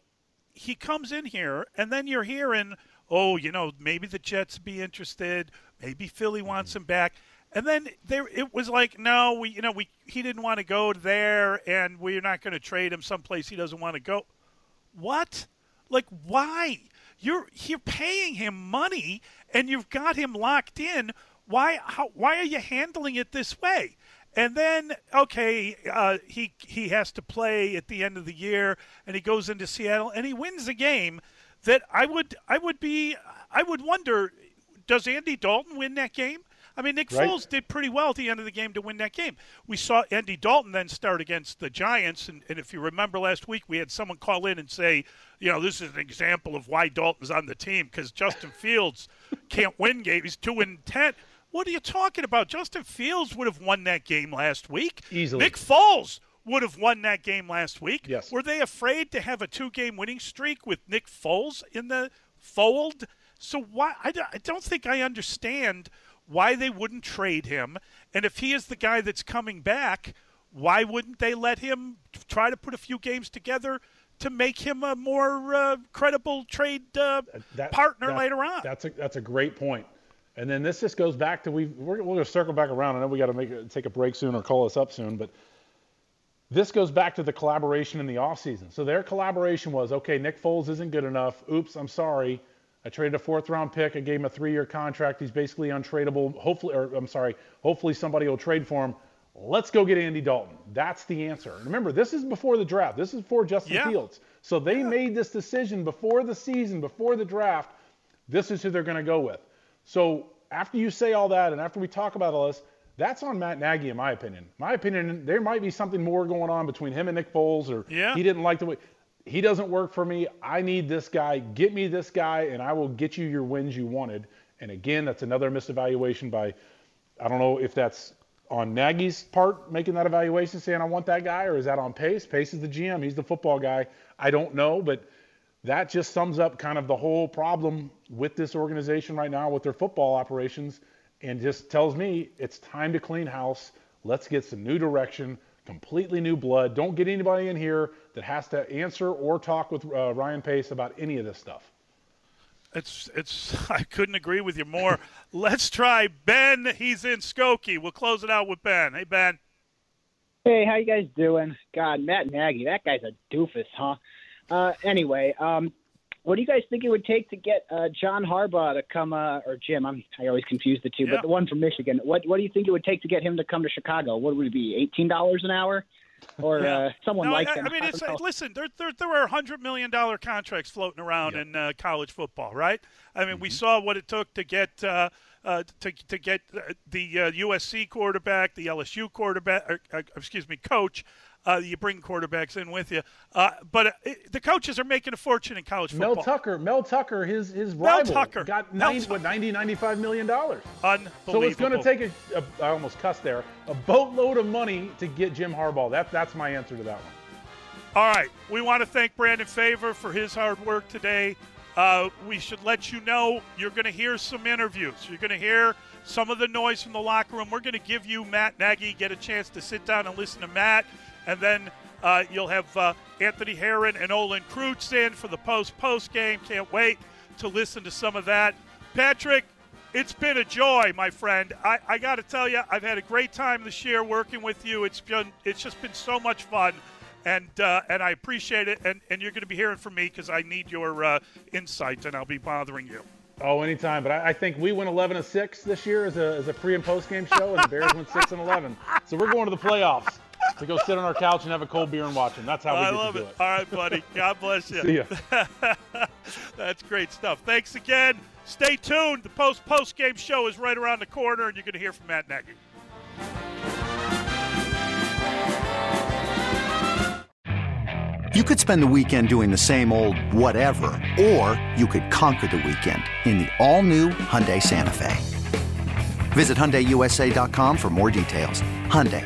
he comes in here, and then you're hearing, oh, you know, maybe the Jets be interested, maybe Philly wants Mm-hmm. him back, and then there it was like, no, we, you know, we he didn't want to go there, and we're not going to trade him someplace he doesn't want to go. What? Like why? You're you're paying him money and you've got him locked in. Why how, why are you handling it this way? And then okay, uh, he he has to play at the end of the year and he goes into Seattle and he wins a game that I would I would be I would wonder does Andy Dalton win that game? I mean, Nick Right. Foles did pretty well at the end of the game to win that game. We saw Andy Dalton then start against the Giants, and, and if you remember last week, we had someone call in and say, you know, this is an example of why Dalton's on the team because Justin [LAUGHS] Fields can't win games. He's two and ten. What are you talking about? Justin Fields would have won that game last week. Easily. Nick Foles would have won that game last week. Yes. Were they afraid to have a two-game winning streak with Nick Foles in the fold? So why? I, don't- I don't think I understand why they wouldn't trade him. And if he is the guy that's coming back, why wouldn't they let him try to put a few games together to make him a more uh, credible trade uh, That- partner that- later on? That's a that's a great point. And then this just goes back to we we're, we're going to circle back around. I know we got to make take a break soon or call us up soon, but this goes back to the collaboration in the offseason. So their collaboration was okay. Nick Foles isn't good enough. Oops, I'm sorry. I traded a fourth round pick. I gave him a three year contract. He's basically untradeable. Hopefully, or I'm sorry. Hopefully somebody will trade for him. Let's go get Andy Dalton. That's the answer. And remember, this is before the draft. This is before Justin Yeah. Fields. So they made this decision before the season, before the draft. This is who they're going to go with. So after you say all that, and after we talk about all this, that's on Matt Nagy, in my opinion. My opinion, there might be something more going on between him and Nick Foles, or Yeah. he didn't like the way he doesn't work for me. I need this guy. Get me this guy, and I will get you your wins you wanted. And again, that's another misevaluation by I don't know if that's on Nagy's part making that evaluation, saying I want that guy, or is that on Pace? Pace is the GM. He's the football guy. I don't know, but that just sums up kind of the whole problem with this organization right now with their football operations and just tells me it's time to clean house. Let's get some new direction, completely new blood. Don't get anybody in here that has to answer or talk with uh, Ryan Pace about any of this stuff. It's it's. [LAUGHS] I couldn't agree with you more. [LAUGHS] Let's try Ben. He's in Skokie. We'll close it out with Ben. Hey Ben. Hey, how you guys doing? God, Matt Nagy, that guy's a doofus, huh? Uh, anyway, um, what do you guys think it would take to get uh, John Harbaugh to come, uh, or Jim? I'm I always confuse the two, Yeah. but the one from Michigan. What what do you think it would take to get him to come to Chicago? What would it be? Eighteen dollars an hour, or uh, someone no, like I, him? I mean, I listen. There, there, there were hundred million dollar contracts floating around in uh, college football, right? I mean, we Mm-hmm. saw what it took to get uh, uh, to to get uh, the uh, USC quarterback, the LSU quarterback, or, uh, excuse me, coach. Uh, you bring quarterbacks in with you, uh, but uh, it, the coaches are making a fortune in college football. Mel Tucker, Mel Tucker, his his Mel rival, Tucker. got Mel 90, what, 90, 95 million dollars. Unbelievable. So it's going to take a, a, I almost cussed there, a boatload of money to get Jim Harbaugh. That, that's my answer to that one. All right. We want to thank Brandon Favor for his hard work today. Uh, we should let you know you're going to hear some interviews. You're going to hear some of the noise from the locker room. We're going to give you Matt Nagy, get a chance to sit down and listen to Matt. And then uh, you'll have uh, Anthony Herron and Olin Kreutz in for the post post game. Can't wait to listen to some of that. Patrick, it's been a joy, my friend. I, I got to tell you, I've had a great time this year working with you. It's been it's just been so much fun, and uh, and I appreciate it. And, and you're going to be hearing from me because I need your uh, insights, and I'll be bothering you. Oh, anytime. But I, I think we went 11 and six this year as a, as a pre and post game show, and the Bears went six and 11. So we're going to the playoffs to go sit on our couch and have a cold beer and watch them. That's how we I get love to do it. I love it. All right, buddy. God bless you. [LAUGHS] See ya. [LAUGHS] That's great stuff. Thanks again. Stay tuned. The post post game show is right around the corner, and you're going to hear from Matt Nagy. You could spend the weekend doing the same old whatever, or you could conquer the weekend in the all-new Hyundai Santa Fe. Visit HyundaiUSA.com for more details. Hyundai,